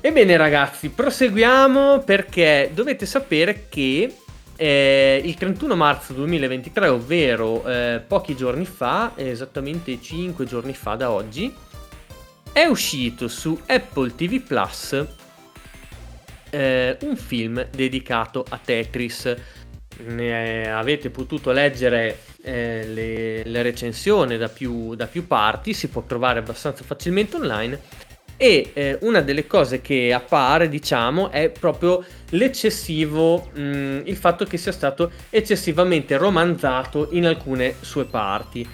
Ebbene ragazzi, proseguiamo perché dovete sapere che eh, il 31 marzo 2023, ovvero eh, pochi giorni fa, esattamente 5 giorni fa da oggi, è uscito su Apple TV Plus eh, un film dedicato a Tetris. Ne avete potuto leggere eh, le, le, recensioni da più, da più parti, si può trovare abbastanza facilmente online e eh, una delle cose che appare, diciamo, è proprio l'eccessivo, mh, mm, il fatto che sia stato eccessivamente romanzato in alcune sue parti.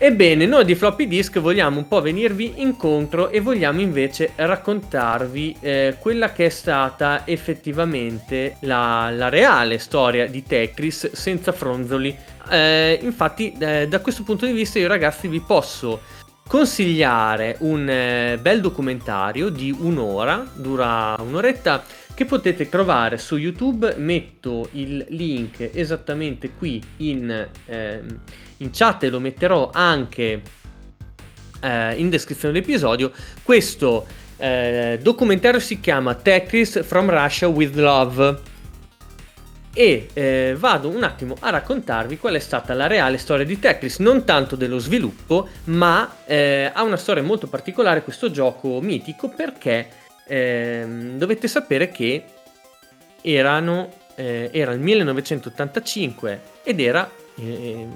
Ebbene, noi di Floppy Disk vogliamo un po' venirvi incontro e vogliamo invece raccontarvi eh, quella che è stata effettivamente la, la reale storia di Tetris senza fronzoli. Eh, infatti, eh, da questo punto di vista, io ragazzi vi posso consigliare un eh, bel documentario di un'ora, dura un'oretta, che potete trovare su YouTube. Metto il link esattamente qui in, eh, in chat e lo metterò anche eh, in descrizione dell'episodio. Questo eh, documentario si chiama Tetris from Russia with Love e eh, vado un attimo a raccontarvi qual è stata la reale storia di Tetris, non tanto dello sviluppo, ma eh, ha una storia molto particolare questo gioco mitico perché eh, dovete sapere che erano, eh, era il 1985 ed era, eh,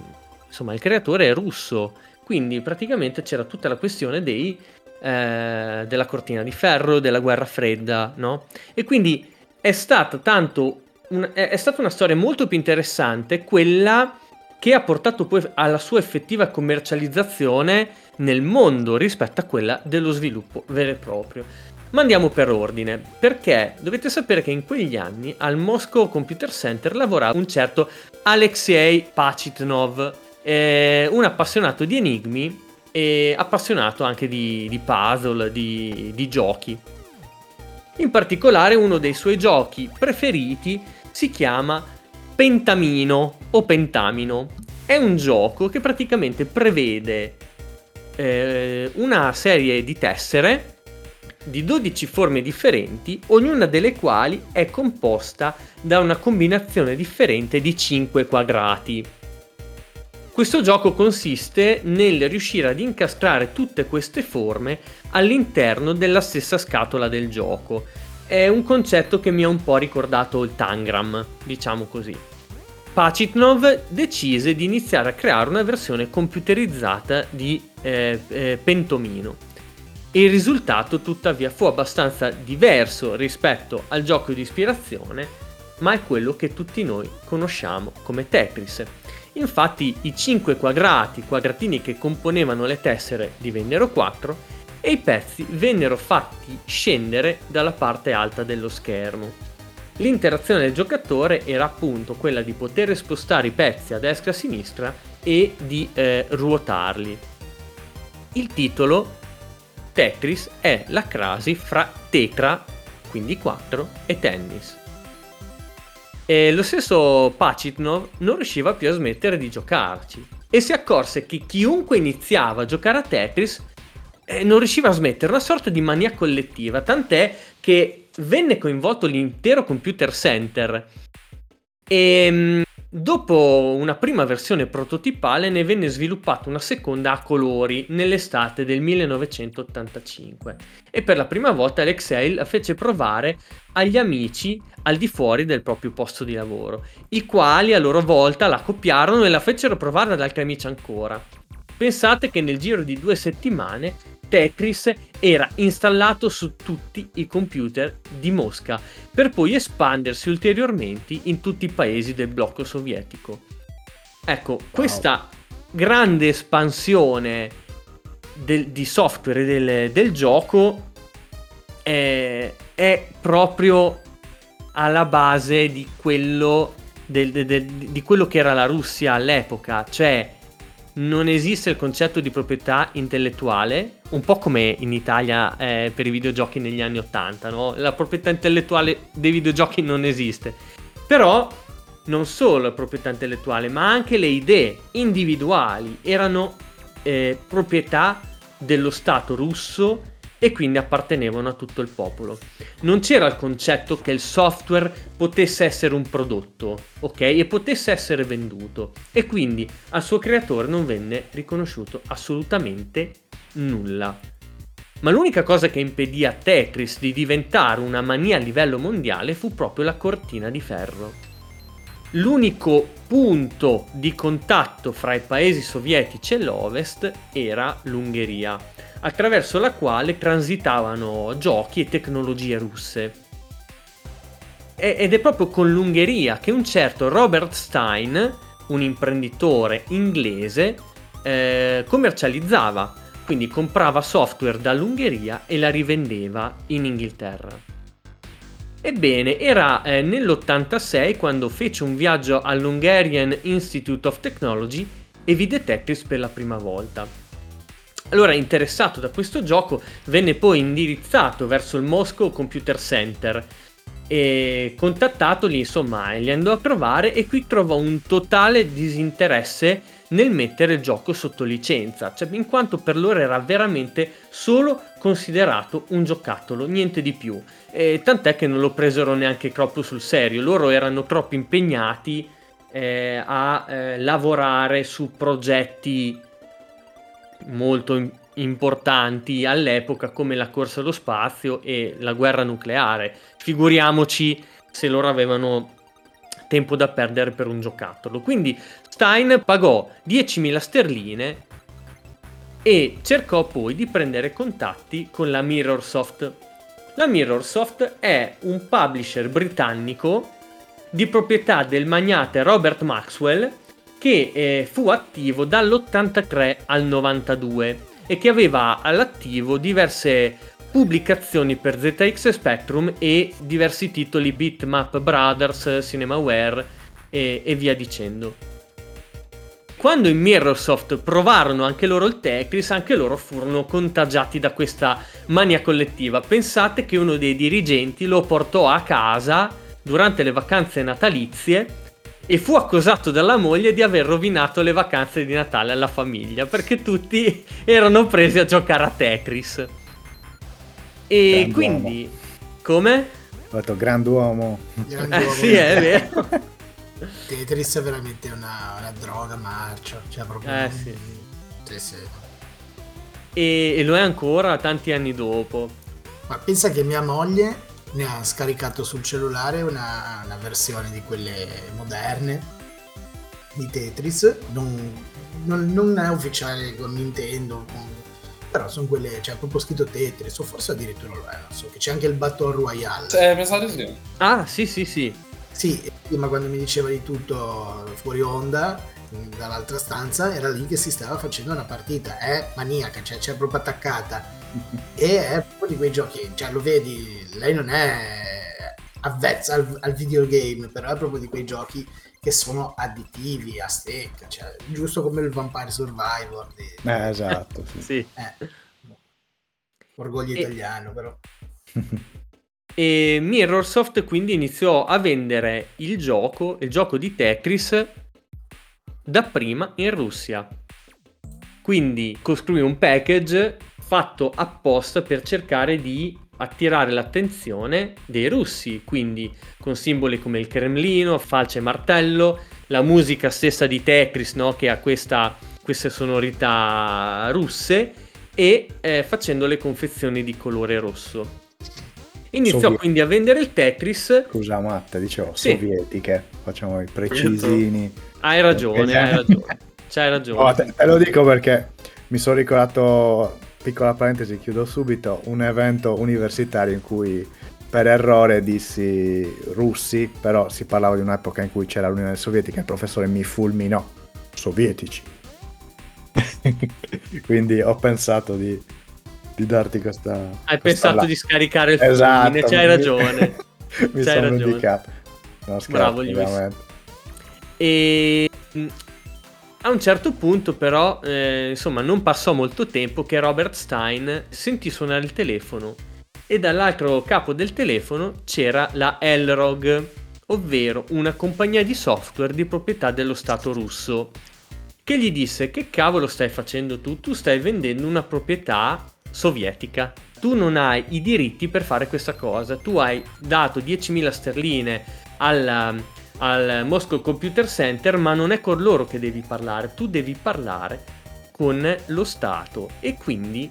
insomma, il creatore è russo, quindi praticamente c'era tutta la questione dei, eh, della cortina di ferro, della guerra fredda, no? E quindi è stata tanto un, è, è stata una storia molto più interessante quella che ha portato poi alla sua effettiva commercializzazione nel mondo rispetto a quella dello sviluppo vero e proprio. Ma andiamo per ordine, perché dovete sapere che in quegli anni al Moscow Computer Center lavorava un certo Alexei Pachitnov, eh, un appassionato di enigmi e appassionato anche di, di puzzle, di, di giochi. In particolare uno dei suoi giochi preferiti si chiama Pentamino o Pentamino. È un gioco che praticamente prevede eh, una serie di tessere di 12 forme differenti, ognuna delle quali è composta da una combinazione differente di 5 quadrati. Questo gioco consiste nel riuscire ad incastrare tutte queste forme all'interno della stessa scatola del gioco è un concetto che mi ha un po' ricordato il Tangram, diciamo così. Pachitnov decise di iniziare a creare una versione computerizzata di eh, eh, Pentomino. Il risultato tuttavia fu abbastanza diverso rispetto al gioco di ispirazione, ma è quello che tutti noi conosciamo come Tetris. Infatti i 5 quadrati, quadratini che componevano le tessere divennero 4 e i pezzi vennero fatti scendere dalla parte alta dello schermo. L'interazione del giocatore era appunto quella di poter spostare i pezzi a destra e a sinistra e di eh, ruotarli. Il titolo Tetris è la crasi fra tetra, quindi 4, e tennis. E lo stesso Pachitnov non riusciva più a smettere di giocarci e si accorse che chiunque iniziava a giocare a Tetris eh, non riusciva a smettere, una sorta di mania collettiva, tant'è che venne coinvolto l'intero computer center. E ehm, dopo una prima versione prototipale ne venne sviluppata una seconda a colori nell'estate del 1985 e per la prima volta Alexei la fece provare agli amici al di fuori del proprio posto di lavoro, i quali a loro volta la copiarono e la fecero provare ad altri amici ancora. Pensate che nel giro di due settimane Tetris era installato su tutti i computer di Mosca, per poi espandersi ulteriormente in tutti i paesi del blocco sovietico. Ecco, wow. questa grande espansione del, di software del, del gioco è, è, proprio alla base di quello, del, di quello che era la Russia all'epoca, cioè non esiste il concetto di proprietà intellettuale, un po' come in Italia eh, per i videogiochi negli anni 80, no? La proprietà intellettuale dei videogiochi non esiste. Però non solo la proprietà intellettuale, ma anche le idee individuali erano eh, proprietà dello Stato russo e quindi appartenevano a tutto il popolo. Non c'era il concetto che il software potesse essere un prodotto, ok? E potesse essere venduto e quindi al suo creatore non venne riconosciuto assolutamente nulla. Ma l'unica cosa che impedì a Tetris di diventare una mania a livello mondiale fu proprio la cortina di ferro. L'unico punto di contatto fra i paesi sovietici e l'Ovest era l'Ungheria attraverso la quale transitavano giochi e tecnologie russe. Ed è proprio con l'Ungheria che un certo Robert Stein, un imprenditore inglese, eh, commercializzava, quindi comprava software dall'Ungheria e la rivendeva in Inghilterra. Ebbene, era eh, nell'86 quando fece un viaggio all'Hungarian Institute of Technology e vide Tetris per la prima volta. Allora, interessato da questo gioco, venne poi indirizzato verso il Moscow Computer Center e contattatoli, insomma, li andò a provare e qui trovò un totale disinteresse nel mettere il gioco sotto licenza, cioè in quanto per loro era veramente solo considerato un giocattolo, niente di più. E tant'è che non lo presero neanche troppo sul serio, loro erano troppo impegnati eh, a eh, lavorare su progetti molto importanti all'epoca come la corsa allo spazio e la guerra nucleare. Figuriamoci se loro avevano tempo da perdere per un giocattolo. Quindi Stein pagò 10.000 sterline e cercò poi di prendere contatti con la Mirrorsoft. La Mirrorsoft è un publisher britannico di proprietà del magnate Robert Maxwell che eh, fu attivo dall'83 al 92 e che aveva all'attivo diverse pubblicazioni per ZX Spectrum e diversi titoli Bitmap Brothers, Cinemaware e, e via dicendo. Quando in Mirrorsoft provarono anche loro il Tetris, anche loro furono contagiati da questa mania collettiva. Pensate che uno dei dirigenti lo portò a casa durante le vacanze natalizie e fu accusato dalla moglie di aver rovinato le vacanze di Natale alla famiglia perché tutti erano presi a giocare a Tetris. E Grand'uomo. quindi, come? Ho detto grand'uomo. Grande Eh, uomo. sì, è vero. Tetris è veramente una, una droga marcia. Cioè, proprio. Eh, sì. Sì, sì. E, e lo è ancora tanti anni dopo. Ma pensa che mia moglie ne ha scaricato sul cellulare una, una versione di quelle moderne di Tetris. Non, non- non è ufficiale con Nintendo, con- però sono quelle, c'è proprio scritto Tetris, o forse addirittura lo è, non so, che c'è anche il Battle Royale. Eh, di sì. Ah, sì, sì, sì. Sì, prima quando mi diceva di tutto fuori onda, dall'altra stanza, era lì che si stava facendo una partita. È maniaca, cioè c'è proprio attaccata. e è proprio di quei giochi, cioè lo vedi, lei non è avvezza al, al videogame, però è proprio di quei giochi che sono additivi a stecca, cioè giusto come il Vampire Survivor. Di, Eh, esatto. sì. sì. eh, orgoglio E- italiano, però. E Mirrorsoft quindi iniziò a vendere il gioco, il gioco di Tetris, dapprima in Russia. Quindi costruì un package fatto apposta per cercare di attirare l'attenzione dei russi, quindi con simboli come il Cremlino, falce e martello, la musica stessa di Tetris no, che ha questa- queste sonorità russe e eh, facendo le confezioni di colore rosso. Iniziò Sovie- quindi a vendere il Tetris. Scusa Matte, dicevo Sì. sovietiche, facciamo i precisini. Hai ragione, hai ragione. C'hai ragione. Oh, te, te lo dico perché mi sono ricordato, piccola parentesi, chiudo subito, un evento universitario in cui per errore dissi russi, però si parlava di un'epoca in cui c'era l'Unione Sovietica e il professore mi fulminò, sovietici. Quindi ho pensato di, di darti questa... Hai questa pensato la- di scaricare il Esatto, fulmine, c'hai mi- ragione. mi C'hai sono ragione. indicato. No, scherzo, Bravo, veramente. E mh, a un certo punto, però, eh, insomma, non passò molto tempo che Robert Stein sentì suonare il telefono e dall'altro capo del telefono c'era la Elrog, ovvero una compagnia di software di proprietà dello Stato russo, che gli disse: Che cavolo stai facendo tu? Tu stai vendendo una proprietà sovietica. Tu non hai i diritti per fare questa cosa. Tu hai dato 10.000 sterline alla, al Moscow Computer Center, ma non è con loro che devi parlare. Tu devi parlare con lo Stato e quindi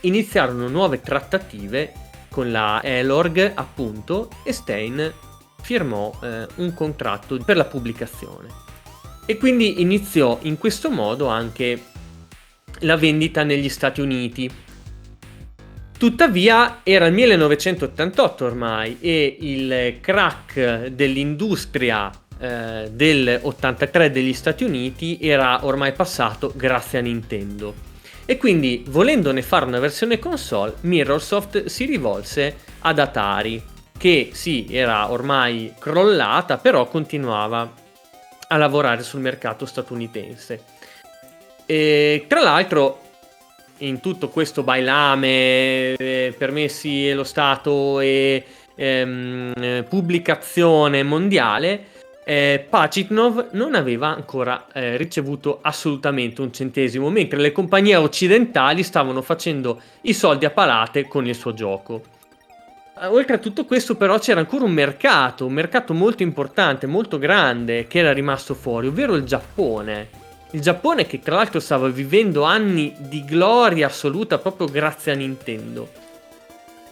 iniziarono nuove trattative con la Elorg appunto e Stein firmò eh, un contratto per la pubblicazione e quindi iniziò in questo modo anche la vendita negli Stati Uniti. Tuttavia era il 1988 ormai e il crack dell'industria eh, del 83 degli Stati Uniti era ormai passato grazie a Nintendo. E quindi, volendone fare una versione console, Mirrorsoft si rivolse ad Atari, che sì, era ormai crollata, però continuava a lavorare sul mercato statunitense. E, tra l'altro, in tutto questo bailame, eh, permessi lo Stato e ehm, pubblicazione mondiale, eh, Pachitnov non aveva ancora eh, ricevuto assolutamente un centesimo, mentre le compagnie occidentali stavano facendo i soldi a palate con il suo gioco. Eh, oltre a tutto questo però c'era ancora un mercato, un mercato molto importante, molto grande, che era rimasto fuori, ovvero il Giappone. Il Giappone che tra l'altro stava vivendo anni di gloria assoluta proprio grazie a Nintendo.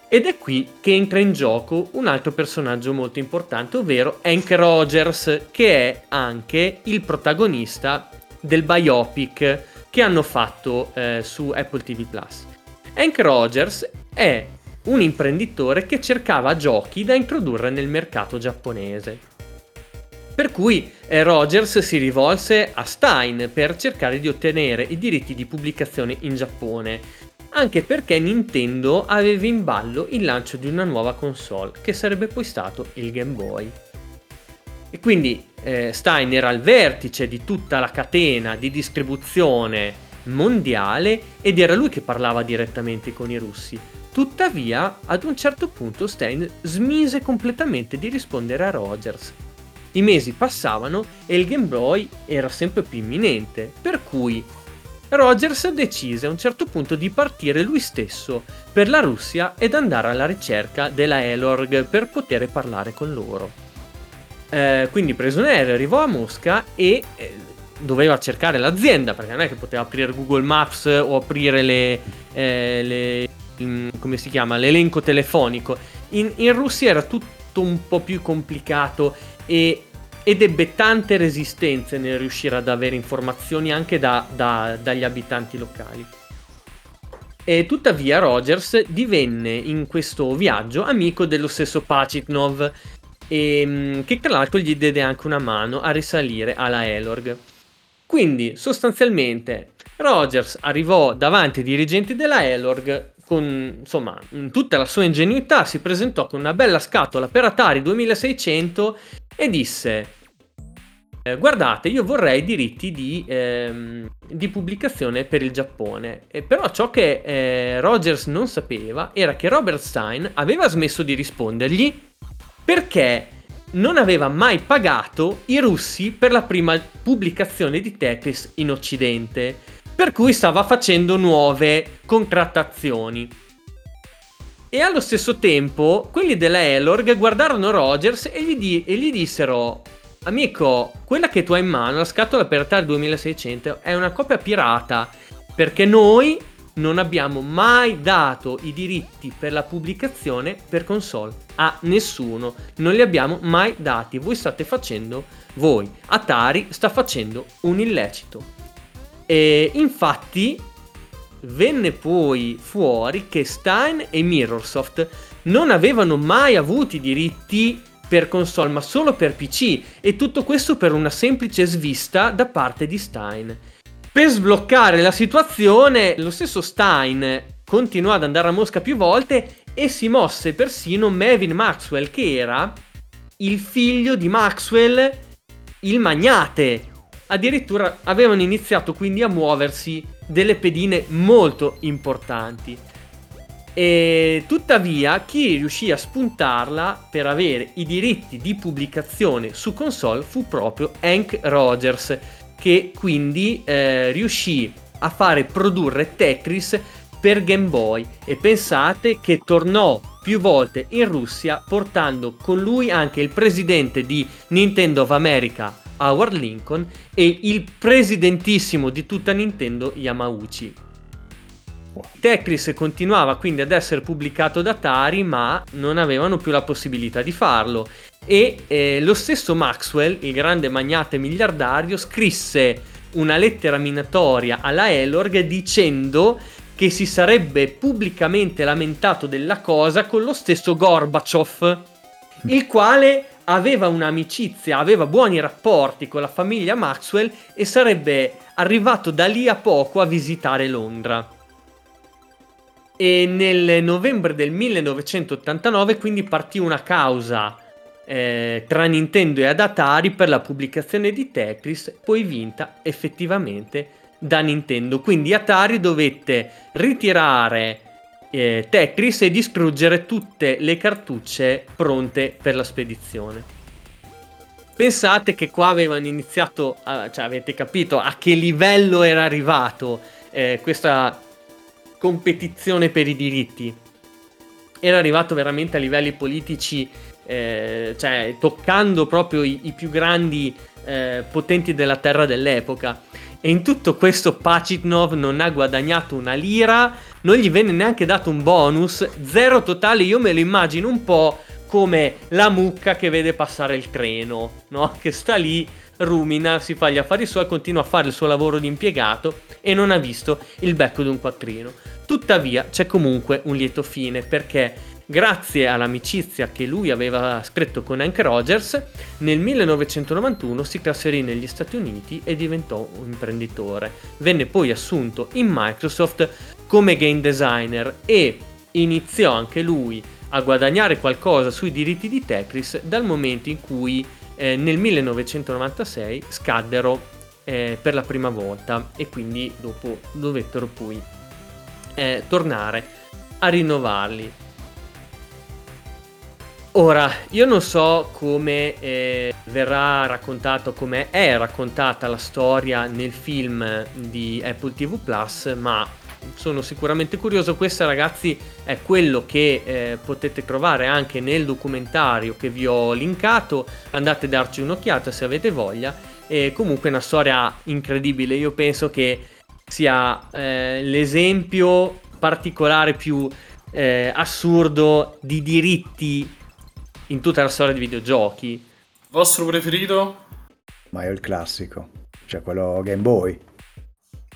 Ed è qui che entra in gioco un altro personaggio molto importante, ovvero Hank Rogers, che è anche il protagonista del biopic che hanno fatto eh, su Apple TV Plus. Hank Rogers è un imprenditore che cercava giochi da introdurre nel mercato giapponese. Per cui eh, Rogers si rivolse a Stein per cercare di ottenere i diritti di pubblicazione in Giappone anche perché Nintendo aveva in ballo il lancio di una nuova console, che sarebbe poi stato il Game Boy. E quindi eh, Stein era al vertice di tutta la catena di distribuzione mondiale ed era lui che parlava direttamente con i russi. Tuttavia, ad un certo punto Stein smise completamente di rispondere a Rogers. I mesi passavano e il Game Boy era sempre più imminente, per cui Rogers decise a un certo punto di partire lui stesso per la Russia ed andare alla ricerca della Elorg per poter parlare con loro. Eh, quindi aereo, arrivò a Mosca e eh, doveva cercare l'azienda perché non è che poteva aprire Google Maps o aprire le, eh, le in, come si chiama, l'elenco telefonico. In, in Russia era tutto un po' più complicato e ed ebbe tante resistenze nel riuscire ad avere informazioni anche da, da, dagli abitanti locali. E tuttavia Rogers divenne in questo viaggio amico dello stesso Pachitnov, e, ehm, che tra l'altro gli diede anche una mano a risalire alla Elorg. Quindi sostanzialmente Rogers arrivò davanti ai dirigenti della Elorg con insomma tutta la sua ingenuità si presentò con una bella scatola per Atari 2600 e disse eh, guardate io vorrei diritti di, ehm, di, pubblicazione per il Giappone e però ciò che eh, Rogers non sapeva era che Robert Stein aveva smesso di rispondergli perché non aveva mai pagato i russi per la prima pubblicazione di Tetris in Occidente per cui stava facendo nuove contrattazioni e allo stesso tempo, quelli della Elorg guardarono Rogers e gli, di- e gli dissero: Amico, quella che tu hai in mano, la scatola per Atari 2600, è una copia pirata. Perché noi non abbiamo mai dato i diritti per la pubblicazione per console a nessuno. Non li abbiamo mai dati. Voi state facendo, voi, Atari sta facendo un illecito. E infatti venne poi fuori che Stein e Mirrorsoft non avevano mai avuto i diritti per console ma solo per PC e tutto questo per una semplice svista da parte di Stein. Per sbloccare la situazione, lo stesso Stein continuò ad andare a Mosca più volte e si mosse persino Mevin Maxwell, che era il figlio di Maxwell, il magnate. Addirittura avevano iniziato quindi a muoversi delle pedine molto importanti. E tuttavia chi riuscì a spuntarla per avere i diritti di pubblicazione su console fu proprio Hank Rogers, che quindi eh, riuscì a fare produrre Tetris per Game Boy e pensate che tornò più volte in Russia portando con lui anche il presidente di Nintendo of America Howard Lincoln e il presidentissimo di tutta Nintendo Yamauchi. Tetris continuava quindi ad essere pubblicato da Atari ma non avevano più la possibilità di farlo e eh, lo stesso Maxwell, il grande magnate miliardario, scrisse una lettera minatoria alla Elorg dicendo che si sarebbe pubblicamente lamentato della cosa con lo stesso Gorbaciov, il quale aveva un'amicizia, aveva buoni rapporti con la famiglia Maxwell e sarebbe arrivato da lì a poco a visitare Londra. E nel novembre del 1989 quindi partì una causa eh, tra Nintendo e Atari per la pubblicazione di Tetris, poi vinta effettivamente da Nintendo. Quindi Atari dovette ritirare eh, Tetris e distruggere tutte le cartucce pronte per la spedizione. Pensate che qua avevano iniziato, a, cioè avete capito a che livello era arrivato eh, questa competizione per i diritti. Era arrivato veramente a livelli politici, eh, cioè toccando proprio i, i più grandi eh, potenti della terra dell'epoca. E in tutto questo Pacitnov non ha guadagnato una lira, non gli venne neanche dato un bonus, zero totale, io me lo immagino un po' come la mucca che vede passare il treno, no? Che sta lì, rumina, si fa gli affari suoi, continua a fare il suo lavoro di impiegato e non ha visto il becco di un quattrino. Tuttavia c'è comunque un lieto fine perché grazie all'amicizia che lui aveva stretto con Hank Rogers, nel 1991 si trasferì negli Stati Uniti e diventò un imprenditore. Venne poi assunto in Microsoft come game designer e iniziò anche lui a guadagnare qualcosa sui diritti di Tetris dal momento in cui eh, nel 1996 scaddero eh, per la prima volta e quindi dopo dovettero poi eh, tornare a rinnovarli. Ora, io non so come eh, verrà raccontato, come è raccontata la storia nel film di Apple TV Plus, ma sono sicuramente curioso. Questo, ragazzi, è quello che eh, potete trovare anche nel documentario che vi ho linkato. Andate a darci un'occhiata se avete voglia. E comunque è una storia incredibile. Io penso che sia eh, l'esempio particolare più eh, assurdo di diritti in tutta la storia di videogiochi. Vostro preferito? Ma è il classico, cioè quello Game Boy.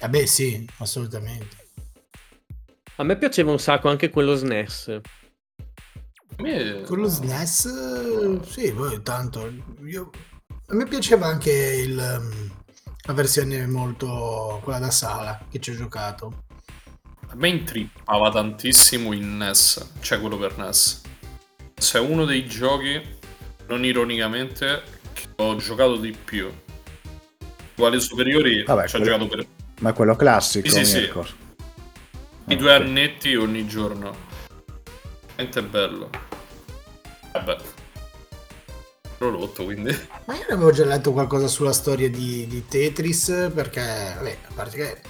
Eh beh sì, assolutamente. A me piaceva un sacco anche quello SNES. Me... Quello SNES, sì, poi tanto. Io... A me piaceva anche il, la versione molto, quella da sala, che ci ho giocato. A me intrippava tantissimo il NES, cioè quello per NES. Se è uno dei giochi, non ironicamente, che ho giocato di più. Quali superiori Vabbè, ci ho quello- giocato per Ma è quello classico, Sì, sì, sì. I due annetti ogni giorno. Veramente bello. Vabbè. L'ho rotto, quindi... Ma io ne avevo già letto qualcosa sulla storia di, di Tetris, perché, vabbè, a parte che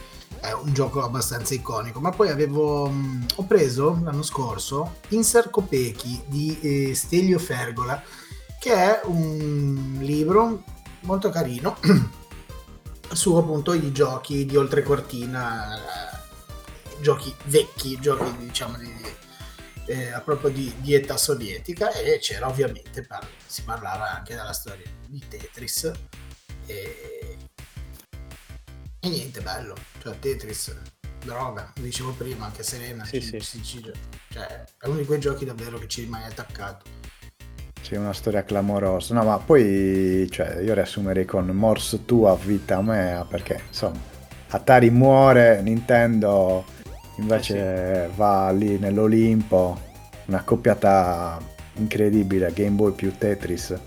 è un gioco abbastanza iconico, ma poi avevo, mh, ho preso l'anno scorso Insert Kopecky di eh, Stelio Fergola, che è un libro molto carino su appunto i giochi di oltrecortina, eh, giochi vecchi, giochi diciamo di, eh, a proprio di, di età sovietica e c'era ovviamente par- si parlava anche della storia di Tetris e, e niente bello cioè Tetris droga dicevo prima anche Serena Sì, ci- sì. ci- ci- cioè, è uno di quei giochi davvero che ci rimane attaccato C'è una storia clamorosa. No, ma poi cioè, io riassumerei con Morse tua vita mea, perché insomma, Atari muore, Nintendo invece va lì nell'Olimpo, una coppiata incredibile, Game Boy più Tetris, Eh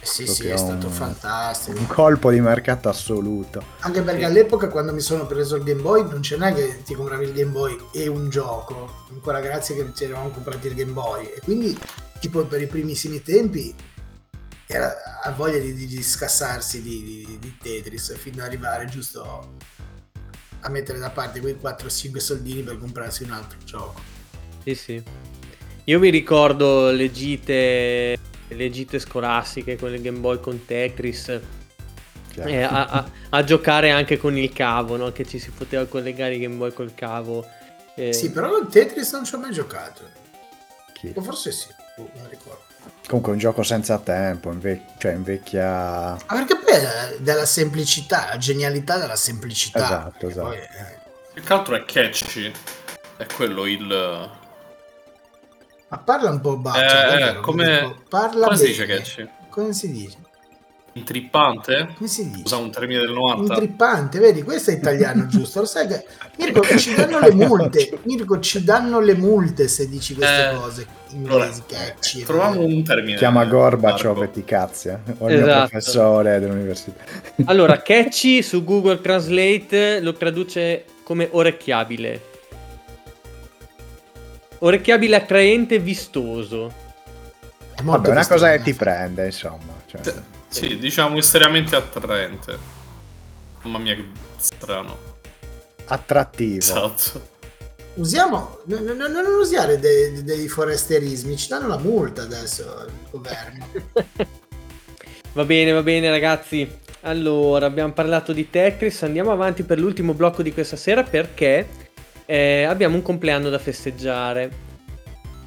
sì sì è stato un- fantastico un colpo di mercato assoluto. Anche perché all'epoca quando mi sono preso il Game Boy non ce n'è che ti compravi il Game Boy e un gioco. Ancora grazie che ci eravamo comprati il Game Boy. E quindi tipo per i primissimi tempi era a voglia di, di- di scassarsi di, di- di Tetris fino ad arrivare giusto a mettere da parte quei 4-5 soldini per comprarsi un altro gioco. Sì, sì. Io mi ricordo le gite, le gite scolastiche con il Game Boy con Tetris. Eh, a, a, a, giocare anche con il cavo, no? che ci si poteva collegare il Game Boy col cavo. Eh... Sì, però con Tetris non ci ho mai giocato. Chi? O forse sì, boh, non ricordo. Comunque un gioco senza tempo, inve- cioè invecchia... Ah, perché poi è della semplicità, la genialità della semplicità. Esatto, esatto. Poi, eh... Più che altro è catchy, è quello il... Ma parla un po' bacio. Eh, come... Parla come si dice catchy? Come si dice? Intrippante? Come si dice? Usa un termine del 90. Intrippante, vedi, questo è italiano giusto. Lo sai che Mirko ci danno le multe. Mirko ci danno le multe se dici queste eh, cose inglesi, catchy. Troviamo un termine. Chiama Gorbaciov e ti cazzia. O il esatto. professore dell'università. Allora, catchy su Google Translate lo traduce come orecchiabile. Orecchiabile attraente vistoso. È Vabbè, una cosa che ti prende, insomma. Cioè. Sì, diciamo estremamente attraente. Mamma mia, che strano. Attrattivo. Esatto. Usiamo, no, no, non usare dei, dei, foresterismi, ci danno la multa adesso il governo. va bene, va bene ragazzi. Allora, abbiamo parlato di Tetris, andiamo avanti per l'ultimo blocco di questa sera perché eh, abbiamo un compleanno da festeggiare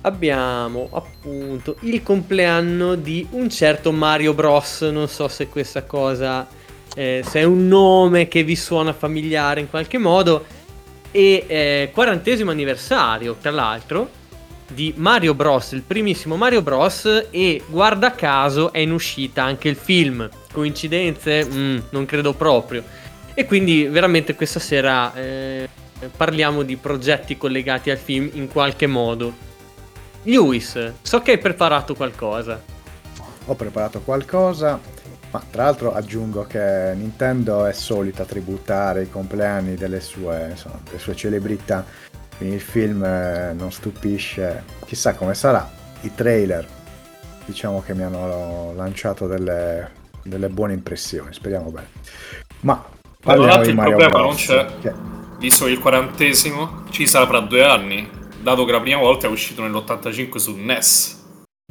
abbiamo appunto il compleanno di un certo Mario Bros. Non so se questa cosa, eh, se è un nome che vi suona familiare in qualche modo. E eh, quarantesimo anniversario, tra l'altro, di Mario Bros. Il primissimo Mario Bros. E guarda caso è in uscita anche il film. Coincidenze? Mm, non credo proprio. E quindi veramente questa sera eh, parliamo di progetti collegati al film in qualche modo. Lewis, so che hai preparato qualcosa. Ho preparato qualcosa, ma tra l'altro aggiungo che Nintendo è solita tributare i compleanni delle sue, insomma, delle sue celebrità, quindi il film eh, non stupisce, chissà come sarà. I trailer diciamo che mi hanno lanciato delle, delle buone impressioni, speriamo bene. Ma parliamo di Mario il problema Bros. non c'è, che... visto il quarantesimo, ci sarà fra due anni dato che la prima volta è uscito nell'85 su NES.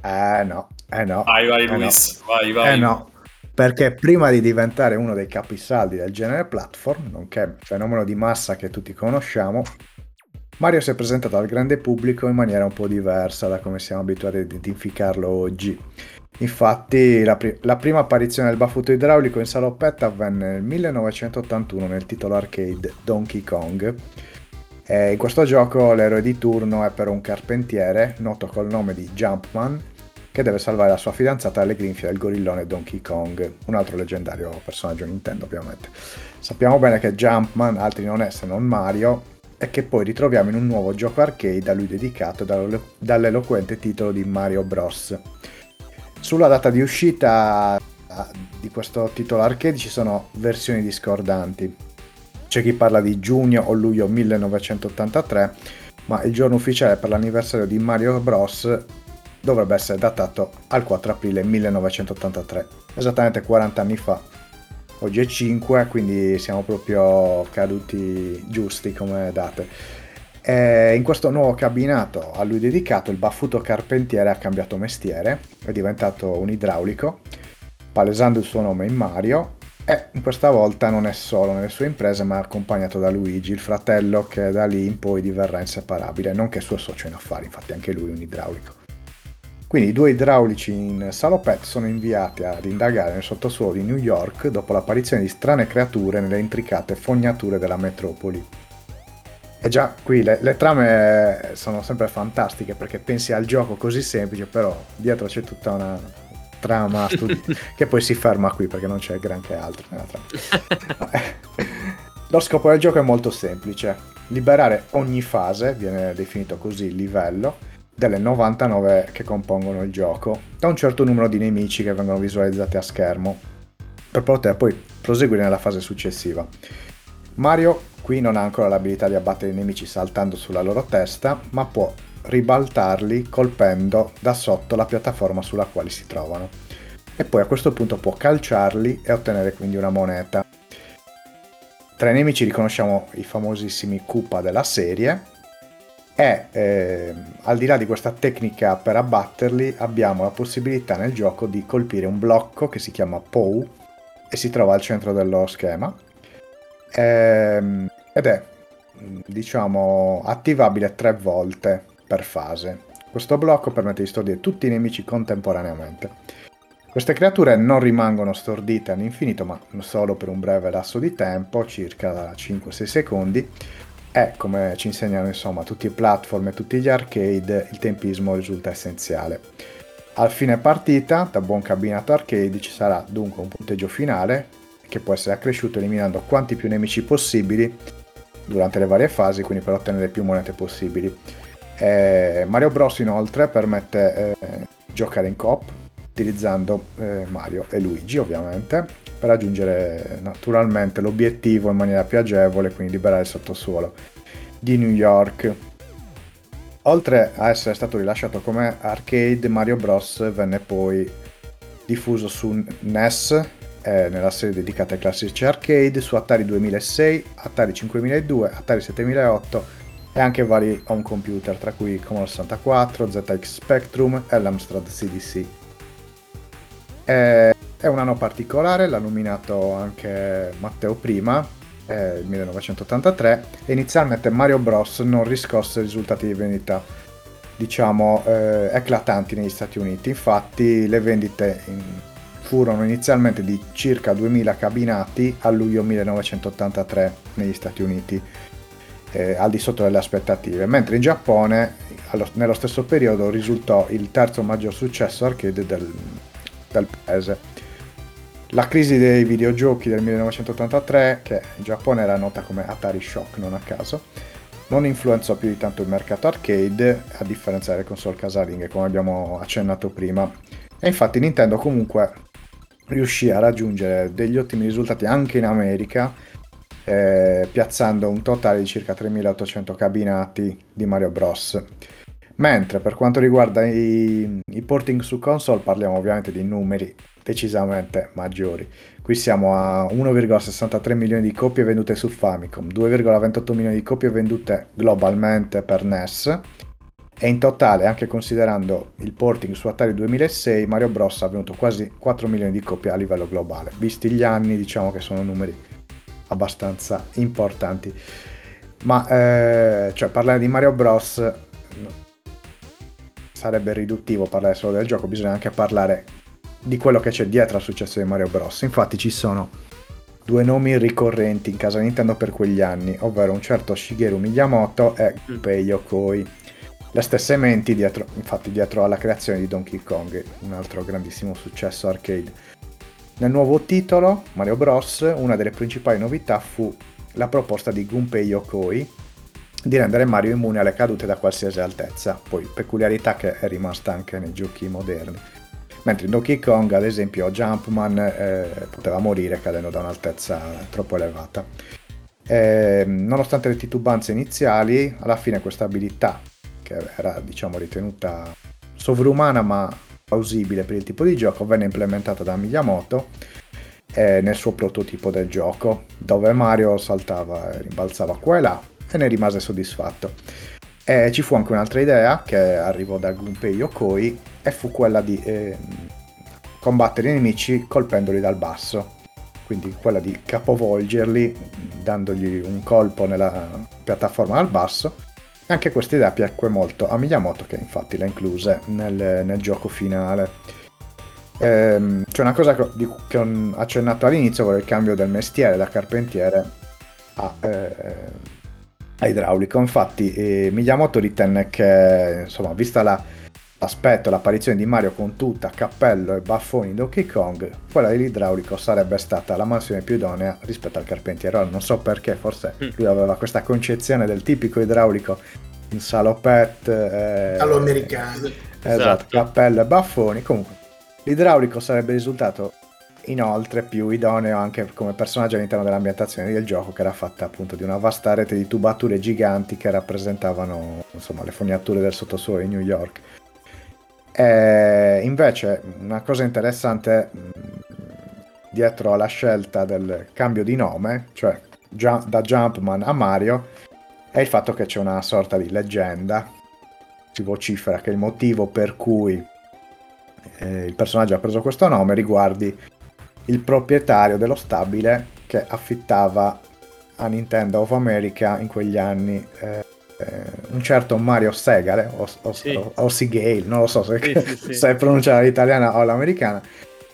Eh no, eh no. Vai, vai eh Luis, no. vai, vai. Eh no, perché prima di diventare uno dei capisaldi del genere platform, nonché fenomeno di massa che tutti conosciamo, Mario si è presentato al grande pubblico in maniera un po' diversa da come siamo abituati a identificarlo oggi. Infatti la, pri- la, prima apparizione del baffuto idraulico in saloppetta avvenne nel 1981 nel titolo arcade Donkey Kong, eh, in questo gioco l'eroe di turno è però un carpentiere, noto col nome di Jumpman, che deve salvare la sua fidanzata dalle grinfie del gorillone Donkey Kong, un altro leggendario personaggio Nintendo ovviamente. Sappiamo bene che Jumpman altri non è se non Mario e che poi ritroviamo in un nuovo gioco arcade a lui dedicato dall'eloquente titolo di Mario Bros. Sulla data di uscita di questo titolo arcade ci sono versioni discordanti. C'è chi parla di giugno o luglio 1983, ma il giorno ufficiale per l'anniversario di Mario Bros dovrebbe essere datato al 4 aprile 1983, esattamente 40 anni fa. Oggi è 5, quindi siamo proprio caduti giusti come date. E in questo nuovo cabinato a lui dedicato, il baffuto carpentiere ha cambiato mestiere, è diventato un idraulico, palesando il suo nome in Mario e questa volta non è solo nelle sue imprese, ma è accompagnato da Luigi, il fratello che da lì in poi diverrà inseparabile, nonché suo socio in affari, infatti anche lui è un idraulico. Quindi i due idraulici in salopette sono inviati ad indagare nel sottosuolo di New York dopo l'apparizione di strane creature nelle intricate fognature della metropoli. E già qui le, le, trame sono sempre fantastiche perché pensi al gioco così semplice, però dietro c'è tutta una, trama studi- che poi si ferma qui perché non c'è granché altro nella trama. Lo scopo del gioco è molto semplice, liberare ogni fase, viene definito così il livello, delle 99 che compongono il gioco, da un certo numero di nemici che vengono visualizzati a schermo, per poter poi proseguire nella fase successiva. Mario qui non ha ancora l'abilità di abbattere i nemici saltando sulla loro testa, ma può ribaltarli colpendo da sotto la piattaforma sulla quale si trovano. E poi a questo punto può calciarli e ottenere quindi una moneta. tra i nemici riconosciamo i famosissimi Koopa della serie e eh, al di là di questa tecnica per abbatterli abbiamo la possibilità nel gioco di colpire un blocco che si chiama POW e si trova al centro dello schema ehm, ed è diciamo attivabile tre volte per fase. Questo blocco permette di stordire tutti i nemici contemporaneamente. Queste creature non rimangono stordite all'infinito, ma solo per un breve lasso di tempo, circa 5-6 secondi, e come ci insegnano insomma tutti i platform e tutti gli arcade, il tempismo risulta essenziale. Al fine partita, da buon cabinato arcade, ci sarà dunque un punteggio finale che può essere accresciuto eliminando quanti più nemici possibili durante le varie fasi, quindi per ottenere più monete possibili. Eh, Mario Bros inoltre permette eh, giocare in coop utilizzando eh, Mario e Luigi ovviamente per raggiungere naturalmente l'obiettivo in maniera più agevole, quindi liberare il sottosuolo di New York. Oltre a essere stato rilasciato come arcade, Mario Bros venne poi diffuso su NES eh, nella serie dedicata ai classici arcade su Atari 2006, Atari 5002, Atari 7008 e anche vari home computer tra cui Commodore 64, ZX Spectrum e l'Amstrad CDC. È un anno particolare, l'ha nominato anche Matteo prima, eh, il 1983, e inizialmente Mario Bros. non riscosse risultati di vendita diciamo eh, eclatanti negli Stati Uniti, infatti le vendite in furono inizialmente di circa 2000 cabinati a luglio 1983 negli Stati Uniti, eh, al di sotto delle aspettative, mentre in Giappone allo, nello stesso periodo risultò il terzo maggior successo arcade del, del paese. La crisi dei videogiochi del 1983, che in Giappone era nota come Atari Shock non a caso, non influenzò più di tanto il mercato arcade, a differenza delle console casalinghe, come abbiamo accennato prima. E infatti Nintendo comunque riuscì a raggiungere degli ottimi risultati anche in America, eh, piazzando un totale di circa 3800 cabinati di Mario Bros. Mentre per quanto riguarda i, i porting su console parliamo ovviamente di numeri decisamente maggiori. Qui siamo a 1,63 milioni di copie vendute su Famicom, 2,28 milioni di copie vendute globalmente per NES e in totale, anche considerando il porting su Atari 2006, Mario Bros ha venuto quasi 4 milioni di copie a livello globale. Visti gli anni, diciamo che sono numeri abbastanza importanti. Ma eh, cioè, parlare di Mario Bros sarebbe riduttivo parlare solo del gioco, bisogna anche parlare di quello che c'è dietro al successo di Mario Bros. Infatti ci sono due nomi ricorrenti in casa Nintendo per quegli anni, ovvero un certo Shigeru Miyamoto e Gunpei Yokoi le stesse menti dietro, infatti dietro alla creazione di Donkey Kong, un altro grandissimo successo arcade. Nel nuovo titolo, Mario Bros., una delle principali novità fu la proposta di Gunpei Yokoi di rendere Mario immune alle cadute da qualsiasi altezza, poi peculiarità che è rimasta anche nei giochi moderni. Mentre in Donkey Kong, ad esempio, Jumpman eh, poteva morire cadendo da un'altezza troppo elevata. Eh, nonostante le titubanze iniziali, alla fine questa abilità che era diciamo ritenuta sovrumana ma plausibile per il tipo di gioco, venne implementata da Miyamoto eh, nel suo prototipo del gioco, dove Mario saltava e rimbalzava qua e là e ne rimase soddisfatto. E ci fu anche un'altra idea che arrivò da Gunpei Yokoi e fu quella di eh, combattere i nemici colpendoli dal basso, quindi quella di capovolgerli dandogli un colpo nella piattaforma dal basso anche questa idea piacque molto a Miyamoto che infatti l'ha inclusa nel, nel gioco finale. Ehm, c'è una cosa che, che ho accennato all'inizio, ovvero il cambio del mestiere da carpentiere a, eh, a idraulico. Infatti eh, Miyamoto ritenne che, insomma, vista la, l'aspetto, l'apparizione di Mario con tuta, cappello e baffoni in Donkey Kong, quella dell'idraulico sarebbe stata la mansione più idonea rispetto al carpentiere. non so perché, forse mm. lui aveva questa concezione del tipico idraulico in salopette. Eh, All'americano. Esatto, esatto, cappello e baffoni. Comunque, l'idraulico sarebbe risultato inoltre più idoneo anche come personaggio all'interno dell'ambientazione del gioco che era fatta appunto di una vasta rete di tubature giganti che rappresentavano insomma le fognature del sottosuolo di New York e invece una cosa interessante dietro alla scelta del cambio di nome, cioè da Jumpman a Mario è il fatto che c'è una sorta di leggenda. Si vocifera che il motivo per cui eh, il personaggio ha preso questo nome riguardi il proprietario dello stabile che affittava a Nintendo of America in quegli anni eh, eh, un certo Mario Segale o, o, Sì. o, o Sigale, non lo so se, Sì, sì, se è pronunciata l'italiana o l'americana,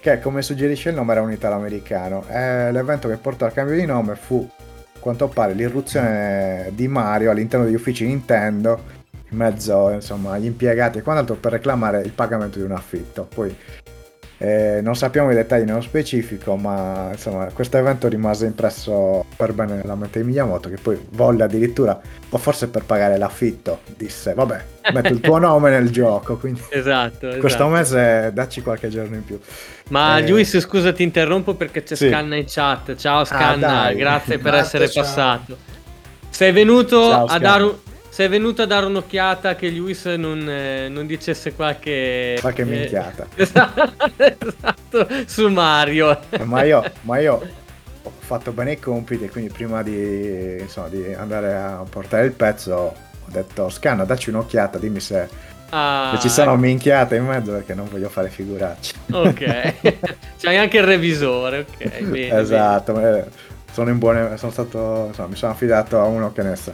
che come suggerisce il nome era un italo-americano. Eh, l'evento che portò al cambio di nome fu, a quanto pare, l'irruzione di Mario all'interno degli uffici Nintendo, in mezzo insomma, agli impiegati e quant'altro per reclamare il pagamento di un affitto. Poi eh, non sappiamo i dettagli nello specifico, ma insomma, questo evento rimase impresso per bene nella mente di Miyamoto, che poi volle addirittura, o forse per pagare l'affitto, disse: Vabbè, metto il tuo nome nel gioco. Quindi Esatto, esatto. questo mese dacci qualche giorno in più. Ma Eh, Luis, scusa, ti interrompo perché c'è Sì. Scanna in chat. Ciao Scanna, dai. grazie per Grazie, essere ciao. passato. Sei venuto, Ciao, a Scanna. dare un- sei venuto a dare un'occhiata che Luis non, eh, non dicesse qualche... Qualche eh, minchiata. esatto, esatto, su Mario. Eh, ma, io, ma io ho fatto bene i compiti, quindi prima di, insomma, di andare a portare il pezzo ho detto scanna, dacci un'occhiata, dimmi se, Ah, ci sono minchiate in mezzo perché non voglio fare figuracce. Ok, c'hai anche il revisore, ok. Bene, esatto, eh, sono in buone, sono stato, insomma, mi sono affidato a uno che ne sa.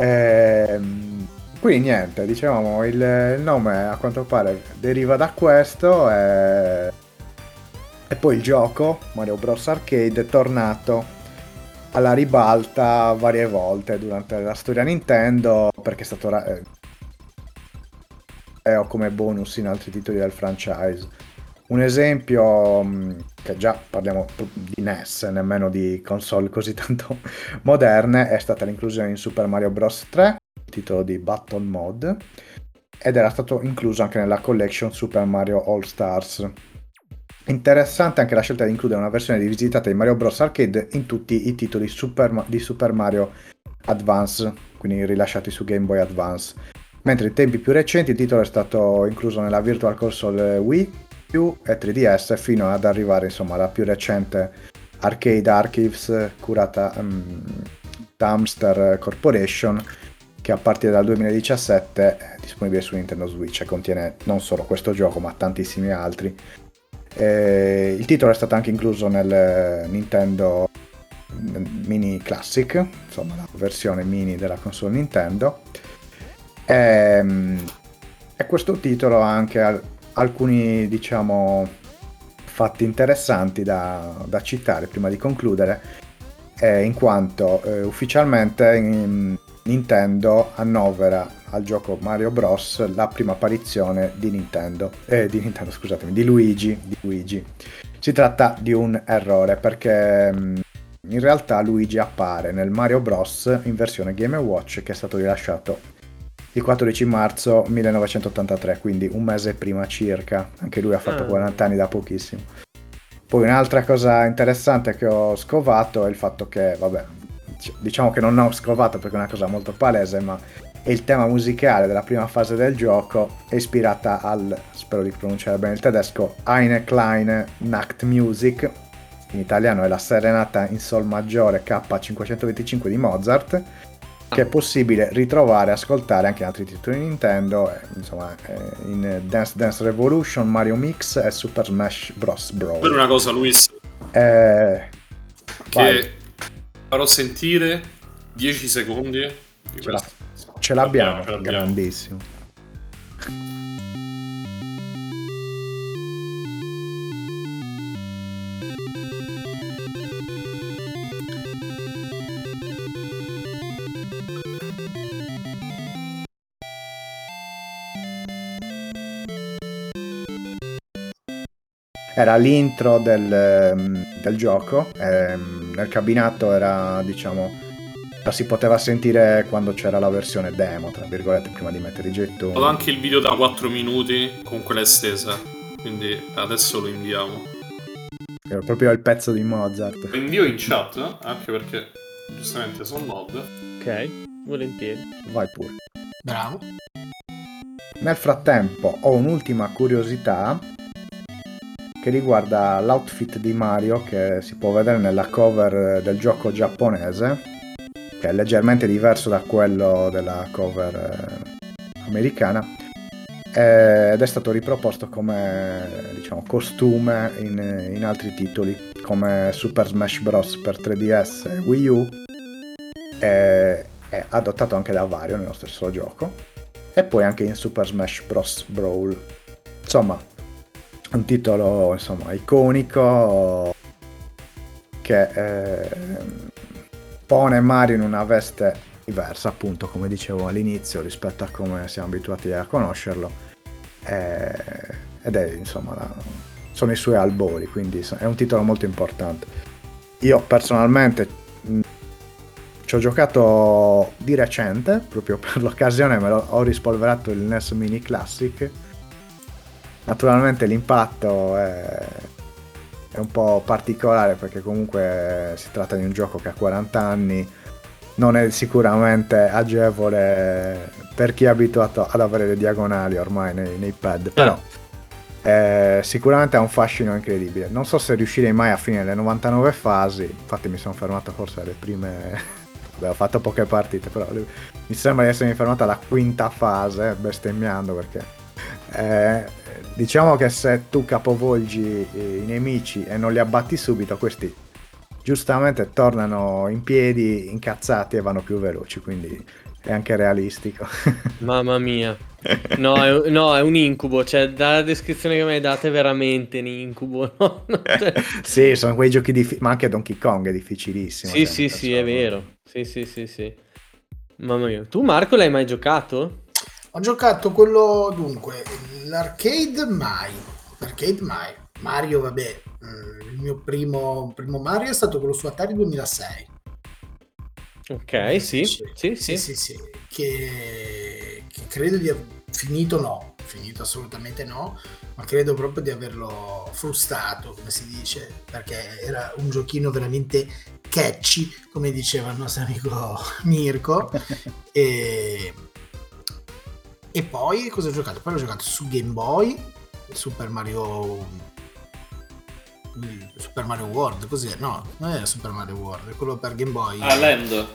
Ehm, quindi niente, dicevamo, il, il nome a quanto pare deriva da questo e, e poi il gioco, Mario Bros. Arcade, è tornato alla ribalta varie volte durante la storia Nintendo perché è stato ra- eh, e o come bonus in altri titoli del franchise. Un esempio, mh, che già parliamo di NES, nemmeno di console così tanto moderne, è stata l'inclusione in Super Mario Bros. 3, titolo di Battle Mode, ed era stato incluso anche nella collection Super Mario All Stars. Interessante anche la scelta di includere una versione rivisitata di Mario Bros. Arcade in tutti i titoli Super di Super Mario Advance, quindi rilasciati su Game Boy Advance. Mentre in tempi più recenti il titolo è stato incluso nella Virtual Console Wii U e 3DS fino ad arrivare insomma alla più recente Arcade Archives curata um, da Hamster Corporation che a partire dal 2017 è disponibile su Nintendo Switch e contiene non solo questo gioco ma tantissimi altri. Eh, il titolo è stato anche incluso nel Nintendo Mini Classic, insomma la versione mini della console Nintendo. E, e questo titolo ha anche alcuni, diciamo, fatti interessanti da, da citare prima di concludere, eh, in quanto eh, ufficialmente in- Nintendo annovera al gioco Mario Bros. la prima apparizione di Nintendo, eh, di Nintendo, di Luigi, di Luigi. Si tratta di un errore perché mh, in realtà Luigi appare nel Mario Bros. in versione Game Watch che è stato rilasciato il 14 marzo 1983, quindi un mese prima circa. Anche lui ha fatto Ah. 40 anni da pochissimo. Poi un'altra cosa interessante che ho scovato è il fatto che, vabbè, dic- diciamo che non ho scovato perché è una cosa molto palese, ma il tema musicale della prima fase del gioco è ispirata al, spero di pronunciare bene il tedesco, Eine kleine Nachtmusik, in italiano è la serenata in sol maggiore K525 di Mozart, che è possibile ritrovare e ascoltare anche altri titoli Nintendo, eh, insomma eh, in Dance Dance Revolution, Mario Mix e Super Smash Bros. Per Brawl. una cosa, Luis, Eh, che vai, farò sentire 10 secondi di ce, la- ce l'abbiamo, ce l'abbiamo. grandissimo. Era l'intro del, ehm, del gioco, ehm, nel cabinato era, diciamo, la si poteva sentire quando c'era la versione demo, tra virgolette, prima di mettere i Ho gettoni. anche il video da 4 minuti con quella estesa, quindi adesso lo inviamo. Era proprio il pezzo di Mozart. Lo invio in chat, anche perché giustamente sono mod. Ok, volentieri. Vai pure. Bravo. Nel frattempo ho un'ultima curiosità che riguarda l'outfit di Mario che si può vedere nella cover del gioco giapponese, che è leggermente diverso da quello della cover eh, americana ed è stato riproposto come diciamo, costume in, in, altri titoli come Super Smash Bros. per 3DS e Wii U e, è adottato anche da Vario nello stesso gioco e poi anche in Super Smash Bros. Brawl insomma un titolo insomma iconico che eh, pone Mario in una veste diversa, appunto, come dicevo all'inizio, rispetto a come siamo abituati a conoscerlo. Eh, ed è, insomma, la, sono i suoi albori, quindi è un titolo molto importante. Io personalmente mh, ci ho giocato di recente, proprio per l'occasione, me lo, ho rispolverato il NES Mini Classic. Naturalmente l'impatto è, è un po' particolare perché comunque si tratta di un gioco che ha 40 anni, non è sicuramente agevole per chi è abituato ad avere le diagonali ormai nei, nei pad, però eh, sicuramente ha un fascino incredibile. Non so se riuscirei mai a finire le 99 fasi, infatti mi sono fermato forse alle prime... Ho fatto poche partite, però mi sembra di essermi fermato alla quinta fase, bestemmiando perché... Eh, diciamo che se tu capovolgi i nemici e non li abbatti subito, questi giustamente tornano in piedi incazzati e vanno più veloci, quindi è anche realistico. Mamma mia. No è, no, è un incubo, cioè dalla descrizione che mi hai data è veramente un incubo. No? Cioè... sì, sono quei giochi difficili, ma anche Donkey Kong è difficilissimo. Sì, sì, sì, è vero. Sì, sì, sì, sì. Mamma mia. Tu Marco l'hai mai giocato? Ho giocato quello, dunque, l'arcade mai. L'arcade mai. Mario, vabbè, mm, il mio primo, primo Mario è stato quello su Atari 2006. Ok, sì, sì, sì, sì, sì, sì che, che, credo di aver finito no, finito assolutamente no, ma credo proprio di averlo frustato, come si dice, perché era un giochino veramente catchy, come diceva il nostro amico Mirko. e, e poi cosa ho giocato? Poi ho giocato su Game Boy, Super Mario Super Mario World, così No, non era Super Mario World, è quello per Game Boy. Ah, Land.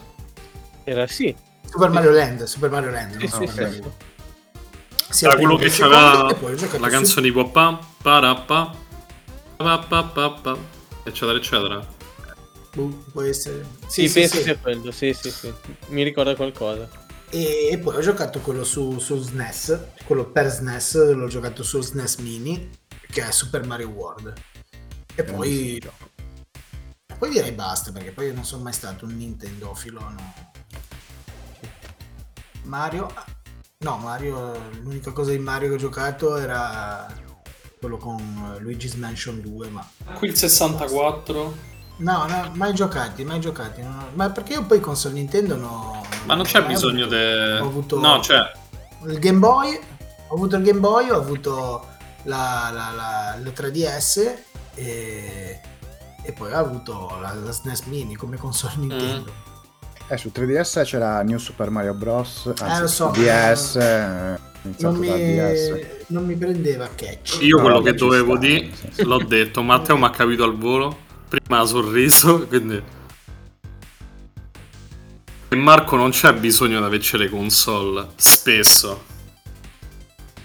Era sì. Super Mario Land, Super Mario Land. Sì, sì, sì. sì. Era quello che c'aveva la canzone di Poppa, parappa, pa, eccetera, eccetera. Uh, può essere. Sì, sì penso sì, sia quello, sì, sì, sì. Mi ricorda qualcosa. E poi ho giocato quello su, su SNES, quello per SNES, l'ho giocato su SNES Mini, che è Super Mario World. E poi... Poi direi basta, perché poi io non sono mai stato un Nintendofilo, no. Mario... No, Mario... L'unica cosa di Mario che ho giocato era quello con Luigi's Mansion 2, ma... Qui il 64... No, no, mai giocati, mai giocati. No, ma perché io poi console Nintendo no... Ma non c'è bisogno di... Ho avuto... No, c'è. Il Game Boy, ho avuto il Game Boy, ho avuto la, la, la, la 3DS e, e poi ha avuto la, la, SNES Mini come console mm. Nintendo. Mm. Eh, su 3DS c'era New Super Mario Bros. Anzi, eh, lo so, DS. Eh, non mi, non mi, prendeva catch. Io quello no, che dovevo dire, l'ho detto, Matteo mi ha capito al volo. Prima ha sorriso, quindi. E Marco non c'è bisogno di averci le console, spesso.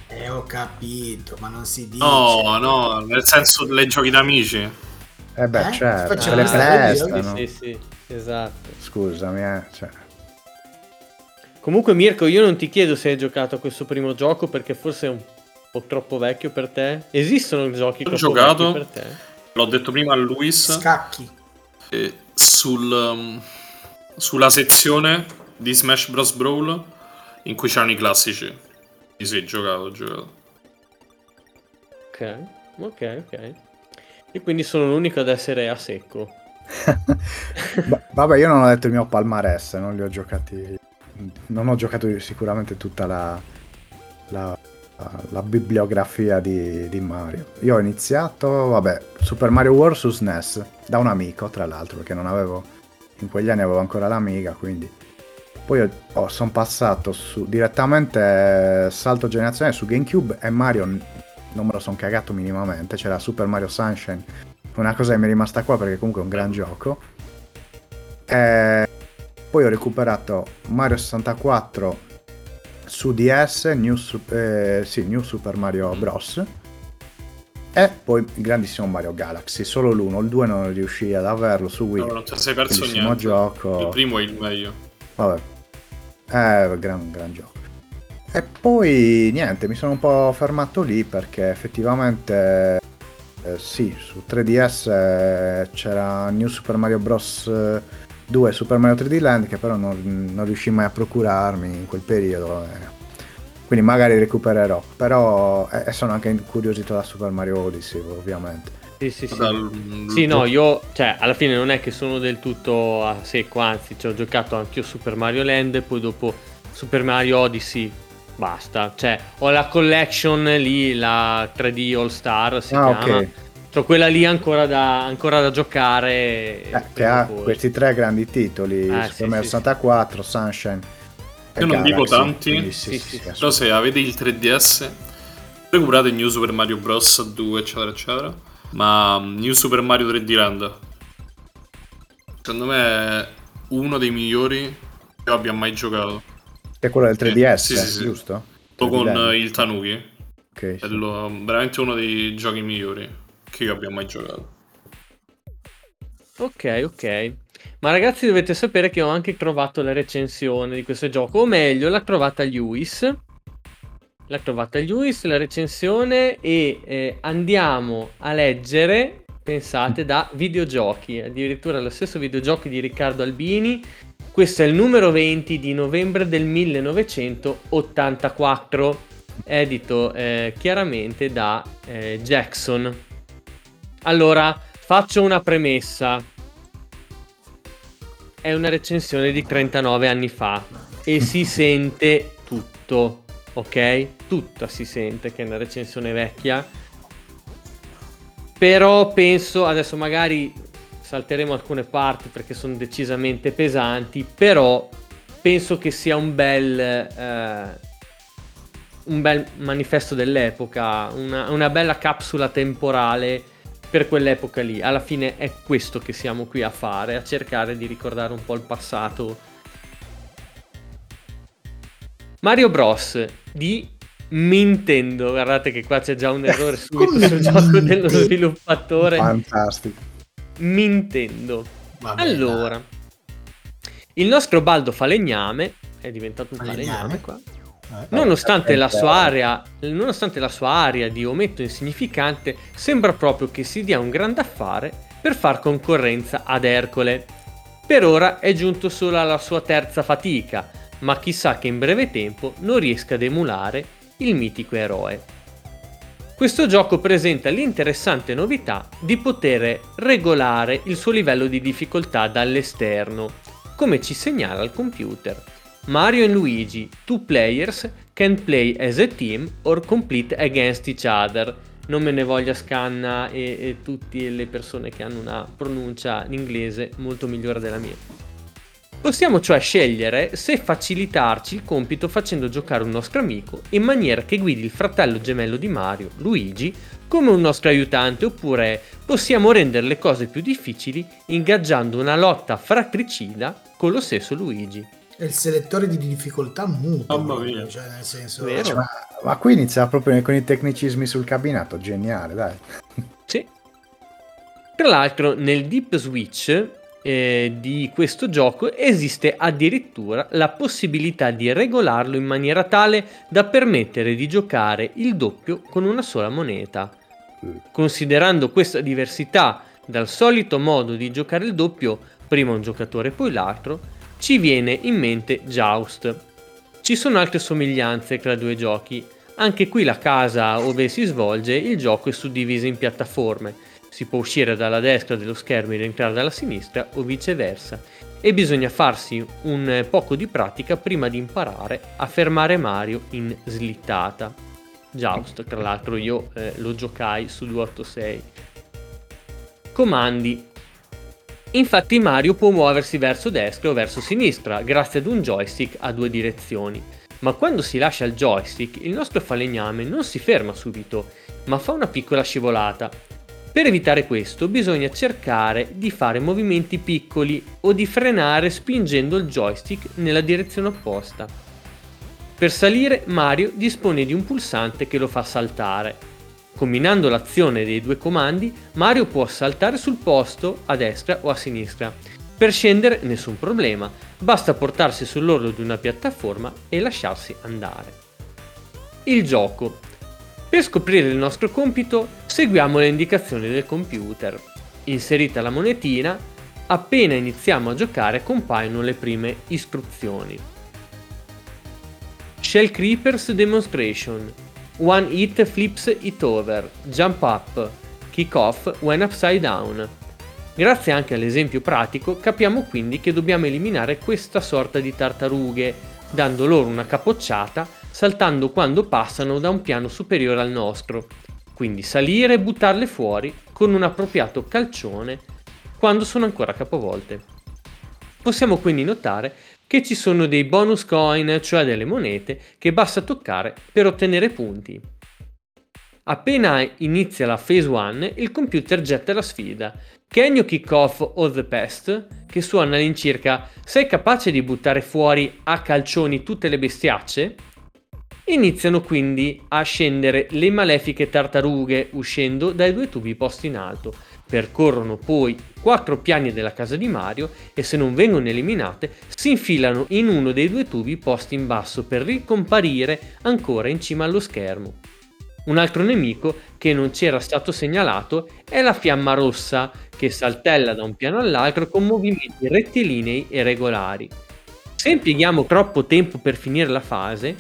Eh, ho capito, ma non si dice. No, no, nel senso dei giochi d'amici. Eh beh, eh? certo, ce le prestano. Sì, sì, esatto. Scusami, eh, cioè. Comunque Mirko, io non ti chiedo se hai giocato a questo primo gioco perché forse è un po' troppo vecchio per te. Esistono giochi Ho giocato, per te? L'ho detto prima a Luis. Scacchi. Sul, um, sulla sezione di Smash Bros. Brawl in cui c'erano i classici. Sì, sì, giocato, giocato. Ok, ok, ok. E quindi sono l'unico ad essere a secco. Vabbè, io non ho detto il mio palmarès, non li ho giocati. Non ho giocato sicuramente tutta la, la, la bibliografia di, di, Mario. Io ho iniziato, vabbè, Super Mario World su SNES, da un amico, tra l'altro, perché non avevo. In quegli anni avevo ancora l'amiga, quindi poi oh, sono passato su, direttamente salto generazione su GameCube e Mario non me lo sono cagato minimamente. C'era Super Mario Sunshine, una cosa che mi è rimasta qua perché comunque è un gran gioco. E poi ho recuperato Mario 64 su DS, New, eh, sì, New Super Mario Bros. E poi il grandissimo Mario Galaxy, solo l'uno, il 2 non riuscì ad averlo su Wii. No, non ti sei perso Bellissimo niente. gioco. Il primo è il meglio. Vabbè. Eh, gran, gran gioco. E poi niente, mi sono un po' fermato lì perché effettivamente eh, sì, su 3DS eh, c'era New Super Mario Bros. 2 e Super Mario 3D Land che però non, non riuscì mai a procurarmi in quel periodo. eh. Quindi magari recupererò. Però eh, sono anche incuriosito da Super Mario Odyssey, ovviamente. Sì, sì, sì. Dal- Sì, no, io, cioè, alla fine non è che sono del tutto a secco, anzi, ci ho giocato anch'io Super Mario Land, e poi dopo Super Mario Odyssey, basta. Cioè, ho la collection lì, la 3D All Star si Ah, chiama. ok. C'ho quella lì ancora da, ancora da giocare. Eh, che ha poi. questi tre grandi titoli: Eh, Super sì, Mario sì, 64, Sunshine. Io non dico tanti, sì, sì, Però se avete il 3DS, recuperate New Super Mario Bros. 2, eccetera, eccetera. Ma um, New Super Mario 3D Land, secondo me è uno dei migliori che io abbia mai giocato. È quello del 3DS, Sì, sì, sì. giusto? Con 3D Land. il Tanuki. Ok, È sì. lo- veramente uno dei giochi migliori che io abbia mai giocato. Ok, ok. Ma ragazzi dovete sapere che ho anche trovato la recensione di questo gioco, o meglio, l'ha trovata Lewis. L'ha trovata Lewis la recensione e eh, andiamo a leggere, pensate, da videogiochi, addirittura lo stesso videogiochi di Riccardo Albini. Questo è il numero 20 di novembre del 1984, edito eh, chiaramente da eh, Jackson. Allora, faccio una premessa. È una recensione di 39 anni fa e si sente tutto, ok? Tutta si sente che è una recensione vecchia. Però penso, adesso magari salteremo alcune parti perché sono decisamente pesanti, però penso che sia un bel, eh, un bel manifesto dell'epoca, una, una bella capsula temporale per quell'epoca lì. Alla fine è questo che siamo qui a fare, a cercare di ricordare un po' il passato. Mario Bros. di Nintendo, guardate che qua c'è già un errore subito sul gioco dello sviluppatore. Fantastico. Nintendo. Vabbè, Allora, il nostro Baldo falegname è diventato un Falegname? falegname qua. Eh, Nonostante la, eh, sua aria, nonostante la sua aria di ometto insignificante, sembra proprio che si dia un grande affare per far concorrenza ad Ercole. Per ora è giunto solo alla sua terza fatica, ma chissà che in breve tempo non riesca ad emulare il mitico eroe. Questo gioco presenta l'interessante novità di poter regolare il suo livello di difficoltà dall'esterno, come ci segnala il computer. Mario and Luigi, two players, can play as a team or complete against each other. Non me ne voglia Scanna e, e tutte le persone che hanno una pronuncia in inglese molto migliore della mia. Possiamo cioè scegliere se facilitarci il compito facendo giocare un nostro amico in maniera che guidi il fratello gemello di Mario, Luigi, come un nostro aiutante oppure possiamo rendere le cose più difficili ingaggiando una lotta fratricida con lo stesso Luigi. È il selettore di difficoltà muto. Mamma mia. Cioè, nel senso... Vero. Ma, ma qui inizia proprio con i tecnicismi sul cabinato, geniale, dai. Sì. Tra l'altro nel Deep Switch eh, di questo gioco esiste addirittura la possibilità di regolarlo in maniera tale da permettere di giocare il doppio con una sola moneta. Considerando questa diversità dal solito modo di giocare il doppio, prima un giocatore e poi l'altro, ci viene in mente Joust. Ci sono altre somiglianze tra i due giochi. Anche qui la casa dove si svolge il gioco è suddivisa in piattaforme. Si può uscire dalla destra dello schermo ed entrare dalla sinistra o viceversa. E bisogna farsi un poco di pratica prima di imparare a fermare Mario in slittata. Joust, tra l'altro io eh, lo giocai su 286. Comandi. Infatti Mario può muoversi verso destra o verso sinistra grazie ad un joystick a due direzioni. Ma quando si lascia il joystick, il nostro falegname non si ferma subito, ma fa una piccola scivolata. Per evitare questo bisogna cercare di fare movimenti piccoli o di frenare spingendo il joystick nella direzione opposta. Per salire Mario dispone di un pulsante che lo fa saltare. Combinando l'azione dei due comandi, Mario può saltare sul posto a destra o a sinistra. Per scendere nessun problema, basta portarsi sull'orlo di una piattaforma e lasciarsi andare. Il gioco. Per scoprire il nostro compito seguiamo le indicazioni del computer. Inserita la monetina, appena iniziamo a giocare compaiono le prime istruzioni. Shell Creepers Demonstration. One hit flips it over. Jump up. Kick off when upside down. Grazie anche all'esempio pratico capiamo quindi che dobbiamo eliminare questa sorta di tartarughe, dando loro una capocciata, saltando quando passano da un piano superiore al nostro. Quindi salire e buttarle fuori con un appropriato calcione quando sono ancora capovolte. Possiamo quindi notare che ci sono dei bonus coin, cioè delle monete, che basta toccare per ottenere punti. Appena inizia la phase 1, il computer getta la sfida. Can you kick off all the pest? Che suona all'incirca sei capace di buttare fuori a calcioni tutte le bestiacce? Iniziano quindi a scendere le malefiche tartarughe uscendo dai due tubi posti in alto. Percorrono poi quattro piani della casa di Mario e se non vengono eliminate si infilano in uno dei due tubi posti in basso per ricomparire ancora in cima allo schermo. Un altro nemico che non c'era stato segnalato è la fiamma rossa che saltella da un piano all'altro con movimenti rettilinei e regolari. Se impieghiamo troppo tempo per finire la fase,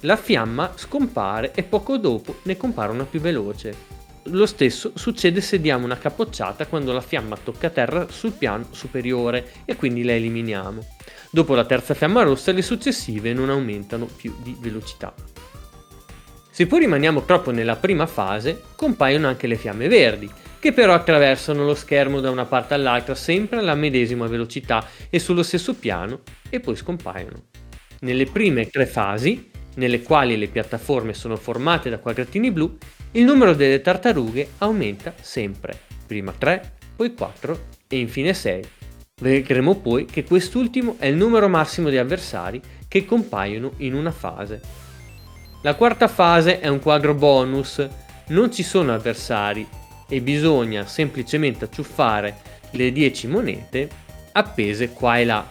la fiamma scompare e poco dopo ne compare una più veloce. Lo stesso succede se diamo una capocciata quando la fiamma tocca terra sul piano superiore e quindi la eliminiamo. Dopo la terza fiamma rossa le successive non aumentano più di velocità. Se poi rimaniamo troppo nella prima fase, compaiono anche le fiamme verdi, che però attraversano lo schermo da una parte all'altra sempre alla medesima velocità e sullo stesso piano e poi scompaiono. Nelle prime tre fasi, nelle quali le piattaforme sono formate da quadratini blu, il numero delle tartarughe aumenta sempre, prima 3, poi 4 e infine 6. Vedremo poi che quest'ultimo è il numero massimo di avversari che compaiono in una fase. La quarta fase è un quadro bonus, non ci sono avversari e bisogna semplicemente acciuffare le 10 monete appese qua e là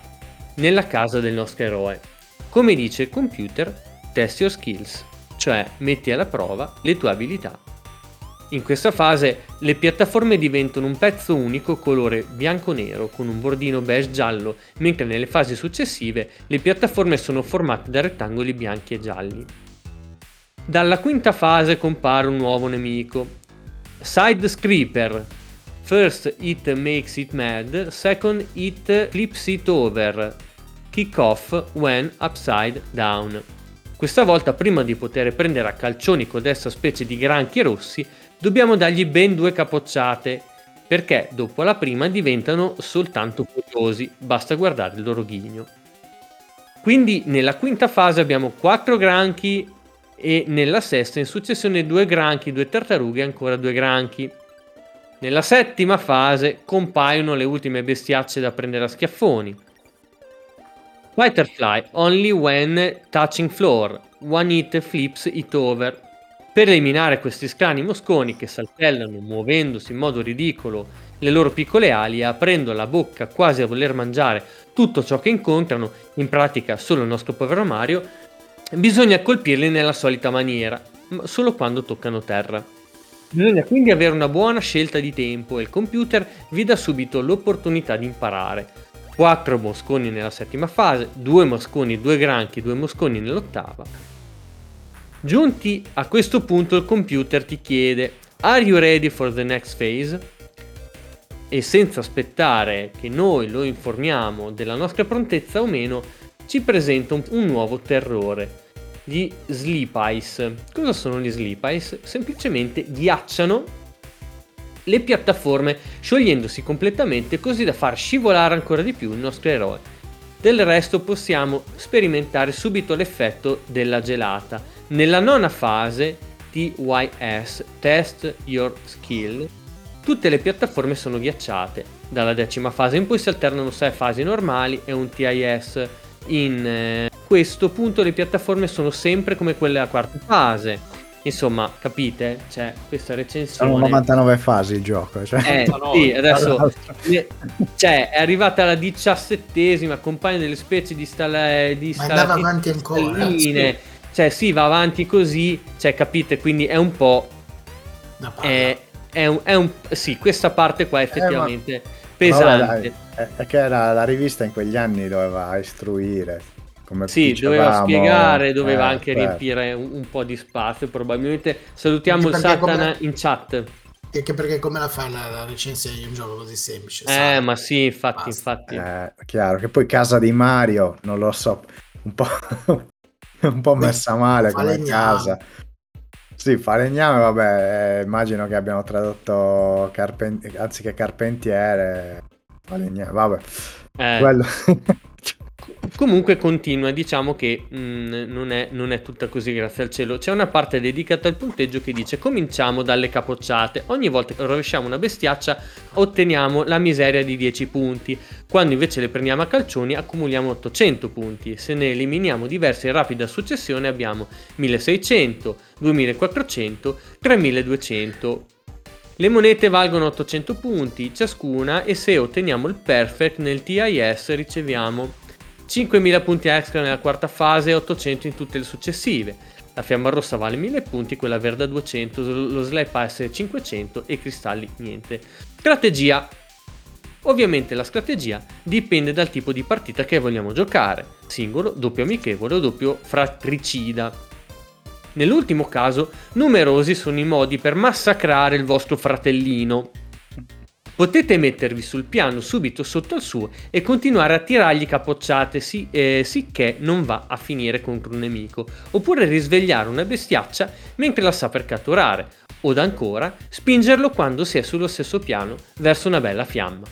nella casa del nostro eroe. Come dice il computer, test your skills, cioè metti alla prova le tue abilità. In questa fase le piattaforme diventano un pezzo unico colore bianco-nero con un bordino beige-giallo, mentre nelle fasi successive le piattaforme sono formate da rettangoli bianchi e gialli. Dalla quinta fase compare un nuovo nemico. Side Screeper. First it makes it mad, second it flips it over. Kick off when upside down. Questa volta prima di poter prendere a calcioni codesta specie di granchi rossi, dobbiamo dargli ben due capocciate, perché dopo la prima diventano soltanto curiosi, basta guardare il loro ghigno. Quindi nella quinta fase abbiamo quattro granchi e nella sesta in successione due granchi, due tartarughe e ancora due granchi. Nella settima fase compaiono le ultime bestiacce da prendere a schiaffoni. Fighterfly only when touching floor, one hit flips it over. Per eliminare questi strani mosconi che saltellano muovendosi in modo ridicolo le loro piccole ali aprendo la bocca quasi a voler mangiare tutto ciò che incontrano, in pratica solo il nostro povero Mario, Bisogna colpirli nella solita maniera, ma solo quando toccano terra. Bisogna quindi avere una buona scelta di tempo e il computer vi dà subito l'opportunità di imparare. 4 mosconi nella settima fase, 2 mosconi, 2 granchi, 2 mosconi nell'ottava. Giunti a questo punto il computer ti chiede Are you ready for the next phase? E senza aspettare che noi lo informiamo della nostra prontezza o meno, ci presenta un, un nuovo terrore. Gli sleep ice. Cosa sono gli sleep ice? Semplicemente ghiacciano le piattaforme sciogliendosi completamente così da far scivolare ancora di più il nostro eroe. Del resto possiamo sperimentare subito l'effetto della gelata. Nella nona fase, TYS, Test Your Skill, tutte le piattaforme sono ghiacciate. Dalla decima fase in poi si alternano 6 fasi normali e un TIS. In eh, questo punto le piattaforme sono sempre come quelle della quarta fase. Insomma, capite? Cioè, questa recensione... Sono 99 fasi il gioco. Cioè. Eh, sì, adesso cioè, è arrivata la diciassettesima, compagno delle specie di, stala, di Ma andava avanti ancora. Sì. Cioè, sì, va avanti così, cioè, capite? Quindi è un po'... È, è, un, è un... Sì, questa parte qua è effettivamente eh, ma... pesante. Vabbè, è che la, la rivista in quegli anni doveva istruire come sì, doveva spiegare, doveva eh, anche certo. riempire un, un, po' di spazio. Probabilmente salutiamo il Satana come... in chat. Anche perché come la fai la, la recensione di un gioco così semplice? Eh, sai? ma sì, infatti, Basta. infatti. Eh, chiaro che poi casa di Mario, non lo so, un po', un po messa male come casa. Sì, falegname, vabbè, eh, immagino che abbiano tradotto carpen... anziché carpentiere, falegname, vabbè. Eh. Quello... Comunque continua, diciamo che mh, mm, non, è, non, è, tutta così, grazie al cielo. C'è una parte dedicata al punteggio che dice cominciamo dalle capocciate. Ogni volta che rovesciamo una bestiaccia otteniamo la miseria di 10 punti. Quando invece le prendiamo a calcioni accumuliamo 800 punti. Se ne eliminiamo diverse in rapida successione abbiamo 1600, 2400, 3200. Le monete valgono 800 punti ciascuna e se otteniamo il perfect nel TIS riceviamo 5.000 punti extra nella quarta fase e 800 in tutte le successive. La fiamma rossa vale 1000 punti, quella verde 200, lo slap AS 500 e i cristalli niente. Strategia. Ovviamente la strategia dipende dal tipo di partita che vogliamo giocare, singolo, doppio amichevole o doppio fratricida. Nell'ultimo caso, numerosi sono i modi per massacrare il vostro fratellino. Potete mettervi sul piano subito sotto al suo e continuare a tirargli capocciate sì, eh, sicché non va a finire contro un nemico, oppure risvegliare una bestiaccia mentre la sa per catturare, o ancora spingerlo quando si è sullo stesso piano verso una bella fiamma.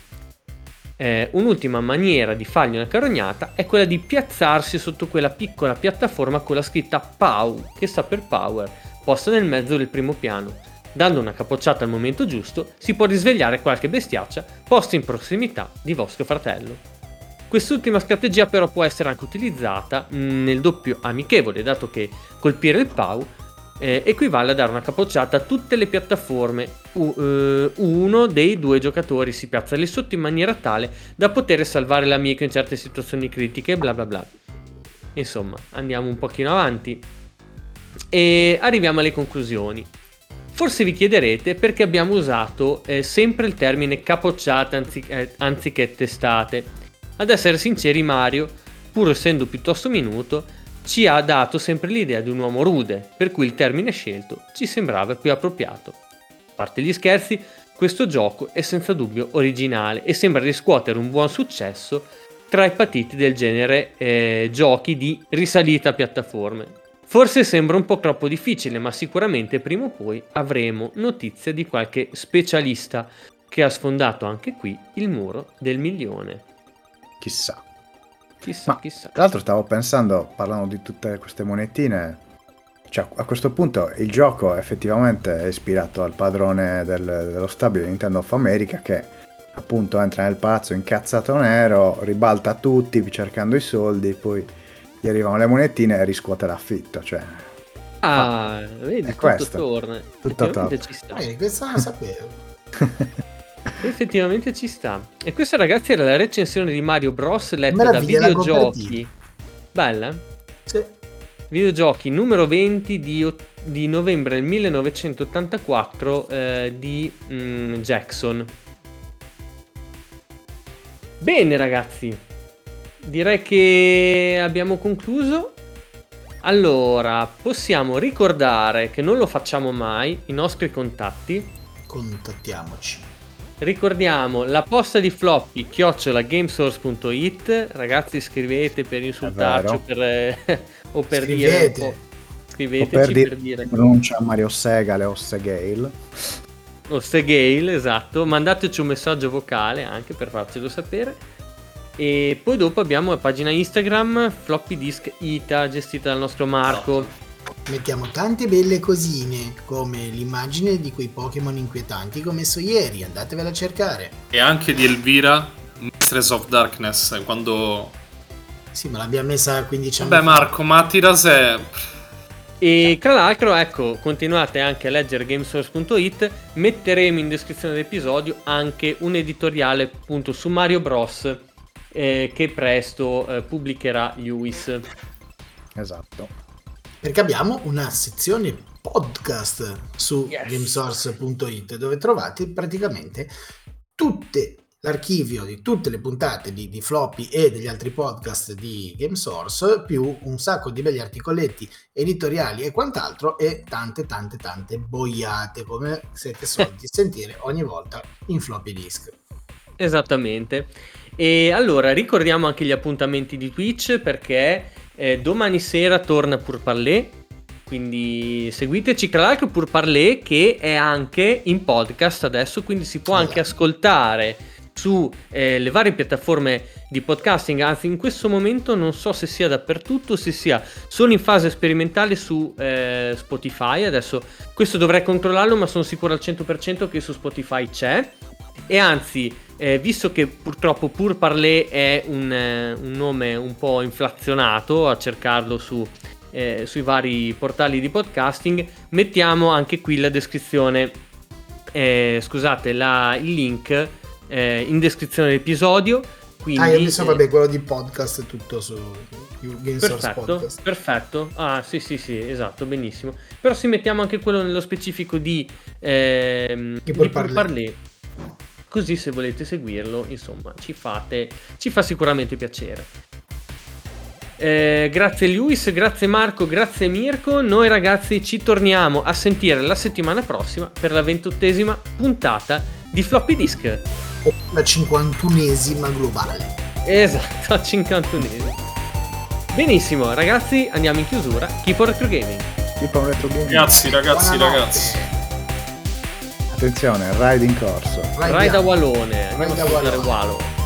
Eh, un'ultima maniera di fargli una carognata è quella di piazzarsi sotto quella piccola piattaforma con la scritta POW, che sta per Power, posta nel mezzo del primo piano Dando una capocciata al momento giusto, si può risvegliare qualche bestiaccia posta in prossimità di vostro fratello. Quest'ultima strategia però può essere anche utilizzata nel doppio amichevole, dato che colpire il PAU eh, equivale a dare una capocciata a tutte le piattaforme. U- eh, uno dei due giocatori si piazza lì sotto in maniera tale da poter salvare l'amico in certe situazioni critiche, bla bla bla. Insomma, andiamo un pochino avanti e arriviamo alle conclusioni. Forse vi chiederete perché abbiamo usato eh, sempre il termine capocciate anzi- eh, anziché testate. Ad essere sinceri, Mario, pur essendo piuttosto minuto, ci ha dato sempre l'idea di un uomo rude, per cui il termine scelto ci sembrava più appropriato. A parte gli scherzi, questo gioco è senza dubbio originale e sembra riscuotere un buon successo tra i patiti del genere eh, giochi di risalita a piattaforme. Forse sembra un po' troppo difficile, ma sicuramente prima o poi avremo notizie di qualche specialista che ha sfondato anche qui il muro del milione. Chissà. Chissà, ma, chissà. Tra l'altro stavo pensando, parlando di tutte queste monetine, cioè a questo punto il gioco effettivamente è ispirato al padrone del, dello stabile Nintendo of America che appunto entra nel palazzo incazzato nero, ribalta tutti cercando i soldi, poi gli arrivano le monetine e riscuote l'affitto. Cioè, ah, fa... vedi, è tutto questo. torna. Tutto torna. ci sta. Eh, questa sapevo. Effettivamente ci sta. E questa ragazzi era la recensione di Mario Bros. letta da videogiochi. Bella? Sì. Videogiochi numero 20 di, di novembre del 1984 eh, di mm, Jackson. Bene ragazzi, direi che abbiamo concluso. Allora, possiamo ricordare che non lo facciamo mai, i nostri contatti. Contattiamoci. Ricordiamo la posta di floppy chiocciolagamesource.it. Ragazzi, scrivete per insultarci per, eh, o per Scrivete. dire. Scriveteci per, dire, per dire. Pronuncia Mario Segale o Segale. O Segale, esatto. Mandateci un messaggio vocale anche per farcelo sapere. E poi dopo abbiamo la pagina Instagram Floppy Disk Ita gestita dal nostro Marco. Mettiamo tante belle cosine, come l'immagine di quei Pokémon inquietanti che ho messo ieri, andatevela a cercare. E anche di Elvira, Mistress of Darkness, quando... Sì, ma l'abbiamo messa 15 anni Beh. Marco, ma tira sé... E tra l'altro, ecco, continuate anche a leggere gamesource.it, metteremo in descrizione dell'episodio anche un editoriale appunto su Mario Bros. Eh, che presto eh, pubblicherà Lewis. Esatto. Perché abbiamo una sezione podcast su Yes. gamesource.it dove trovate praticamente tutte l'archivio di tutte le puntate di, di Floppy e degli altri podcast di Gamesource più un sacco di belli articoletti editoriali e quant'altro e tante tante tante boiate come siete soliti sentire ogni volta in floppy disk. Esattamente. E allora ricordiamo anche gli appuntamenti di Twitch perché eh, domani sera torna Pur Parler. Quindi seguiteci, tra l'altro Pur Parler che è anche in podcast adesso, quindi si può anche ascoltare su eh, le varie piattaforme di podcasting, anzi in questo momento non so se sia dappertutto, se sia solo in fase sperimentale su eh, Spotify, adesso. Questo dovrei controllarlo ma sono sicuro al 100% che su Spotify c'è. E anzi eh, visto che purtroppo Pur Parler è un, eh, un nome un po' inflazionato a cercarlo su, eh, sui vari portali di podcasting mettiamo anche qui la descrizione eh, scusate la- il link eh, in descrizione dell'episodio quindi ah, io mi so, eh, vabbè, quello di podcast è tutto su Gamesource Perfetto, Podcast. perfetto. Ah, sì, sì, sì, esatto, benissimo. Però se mettiamo anche quello nello specifico di, ehm, Di di Così se volete seguirlo, insomma, ci fate, ci fa sicuramente piacere. Eh, grazie Luis, grazie Marco, grazie Mirko. Noi ragazzi ci torniamo a sentire la settimana prossima per la ventottesima puntata di Floppy Disk. La 51esima globale. Esatto, a 51 Benissimo, ragazzi, andiamo in chiusura. Keep on retro gaming. Tipo un retro game. Ragazzi, ragazzi, Buonanotte. ragazzi. Attenzione, ride in corso. Da via. Wallone. Andiamo da a. Wallo.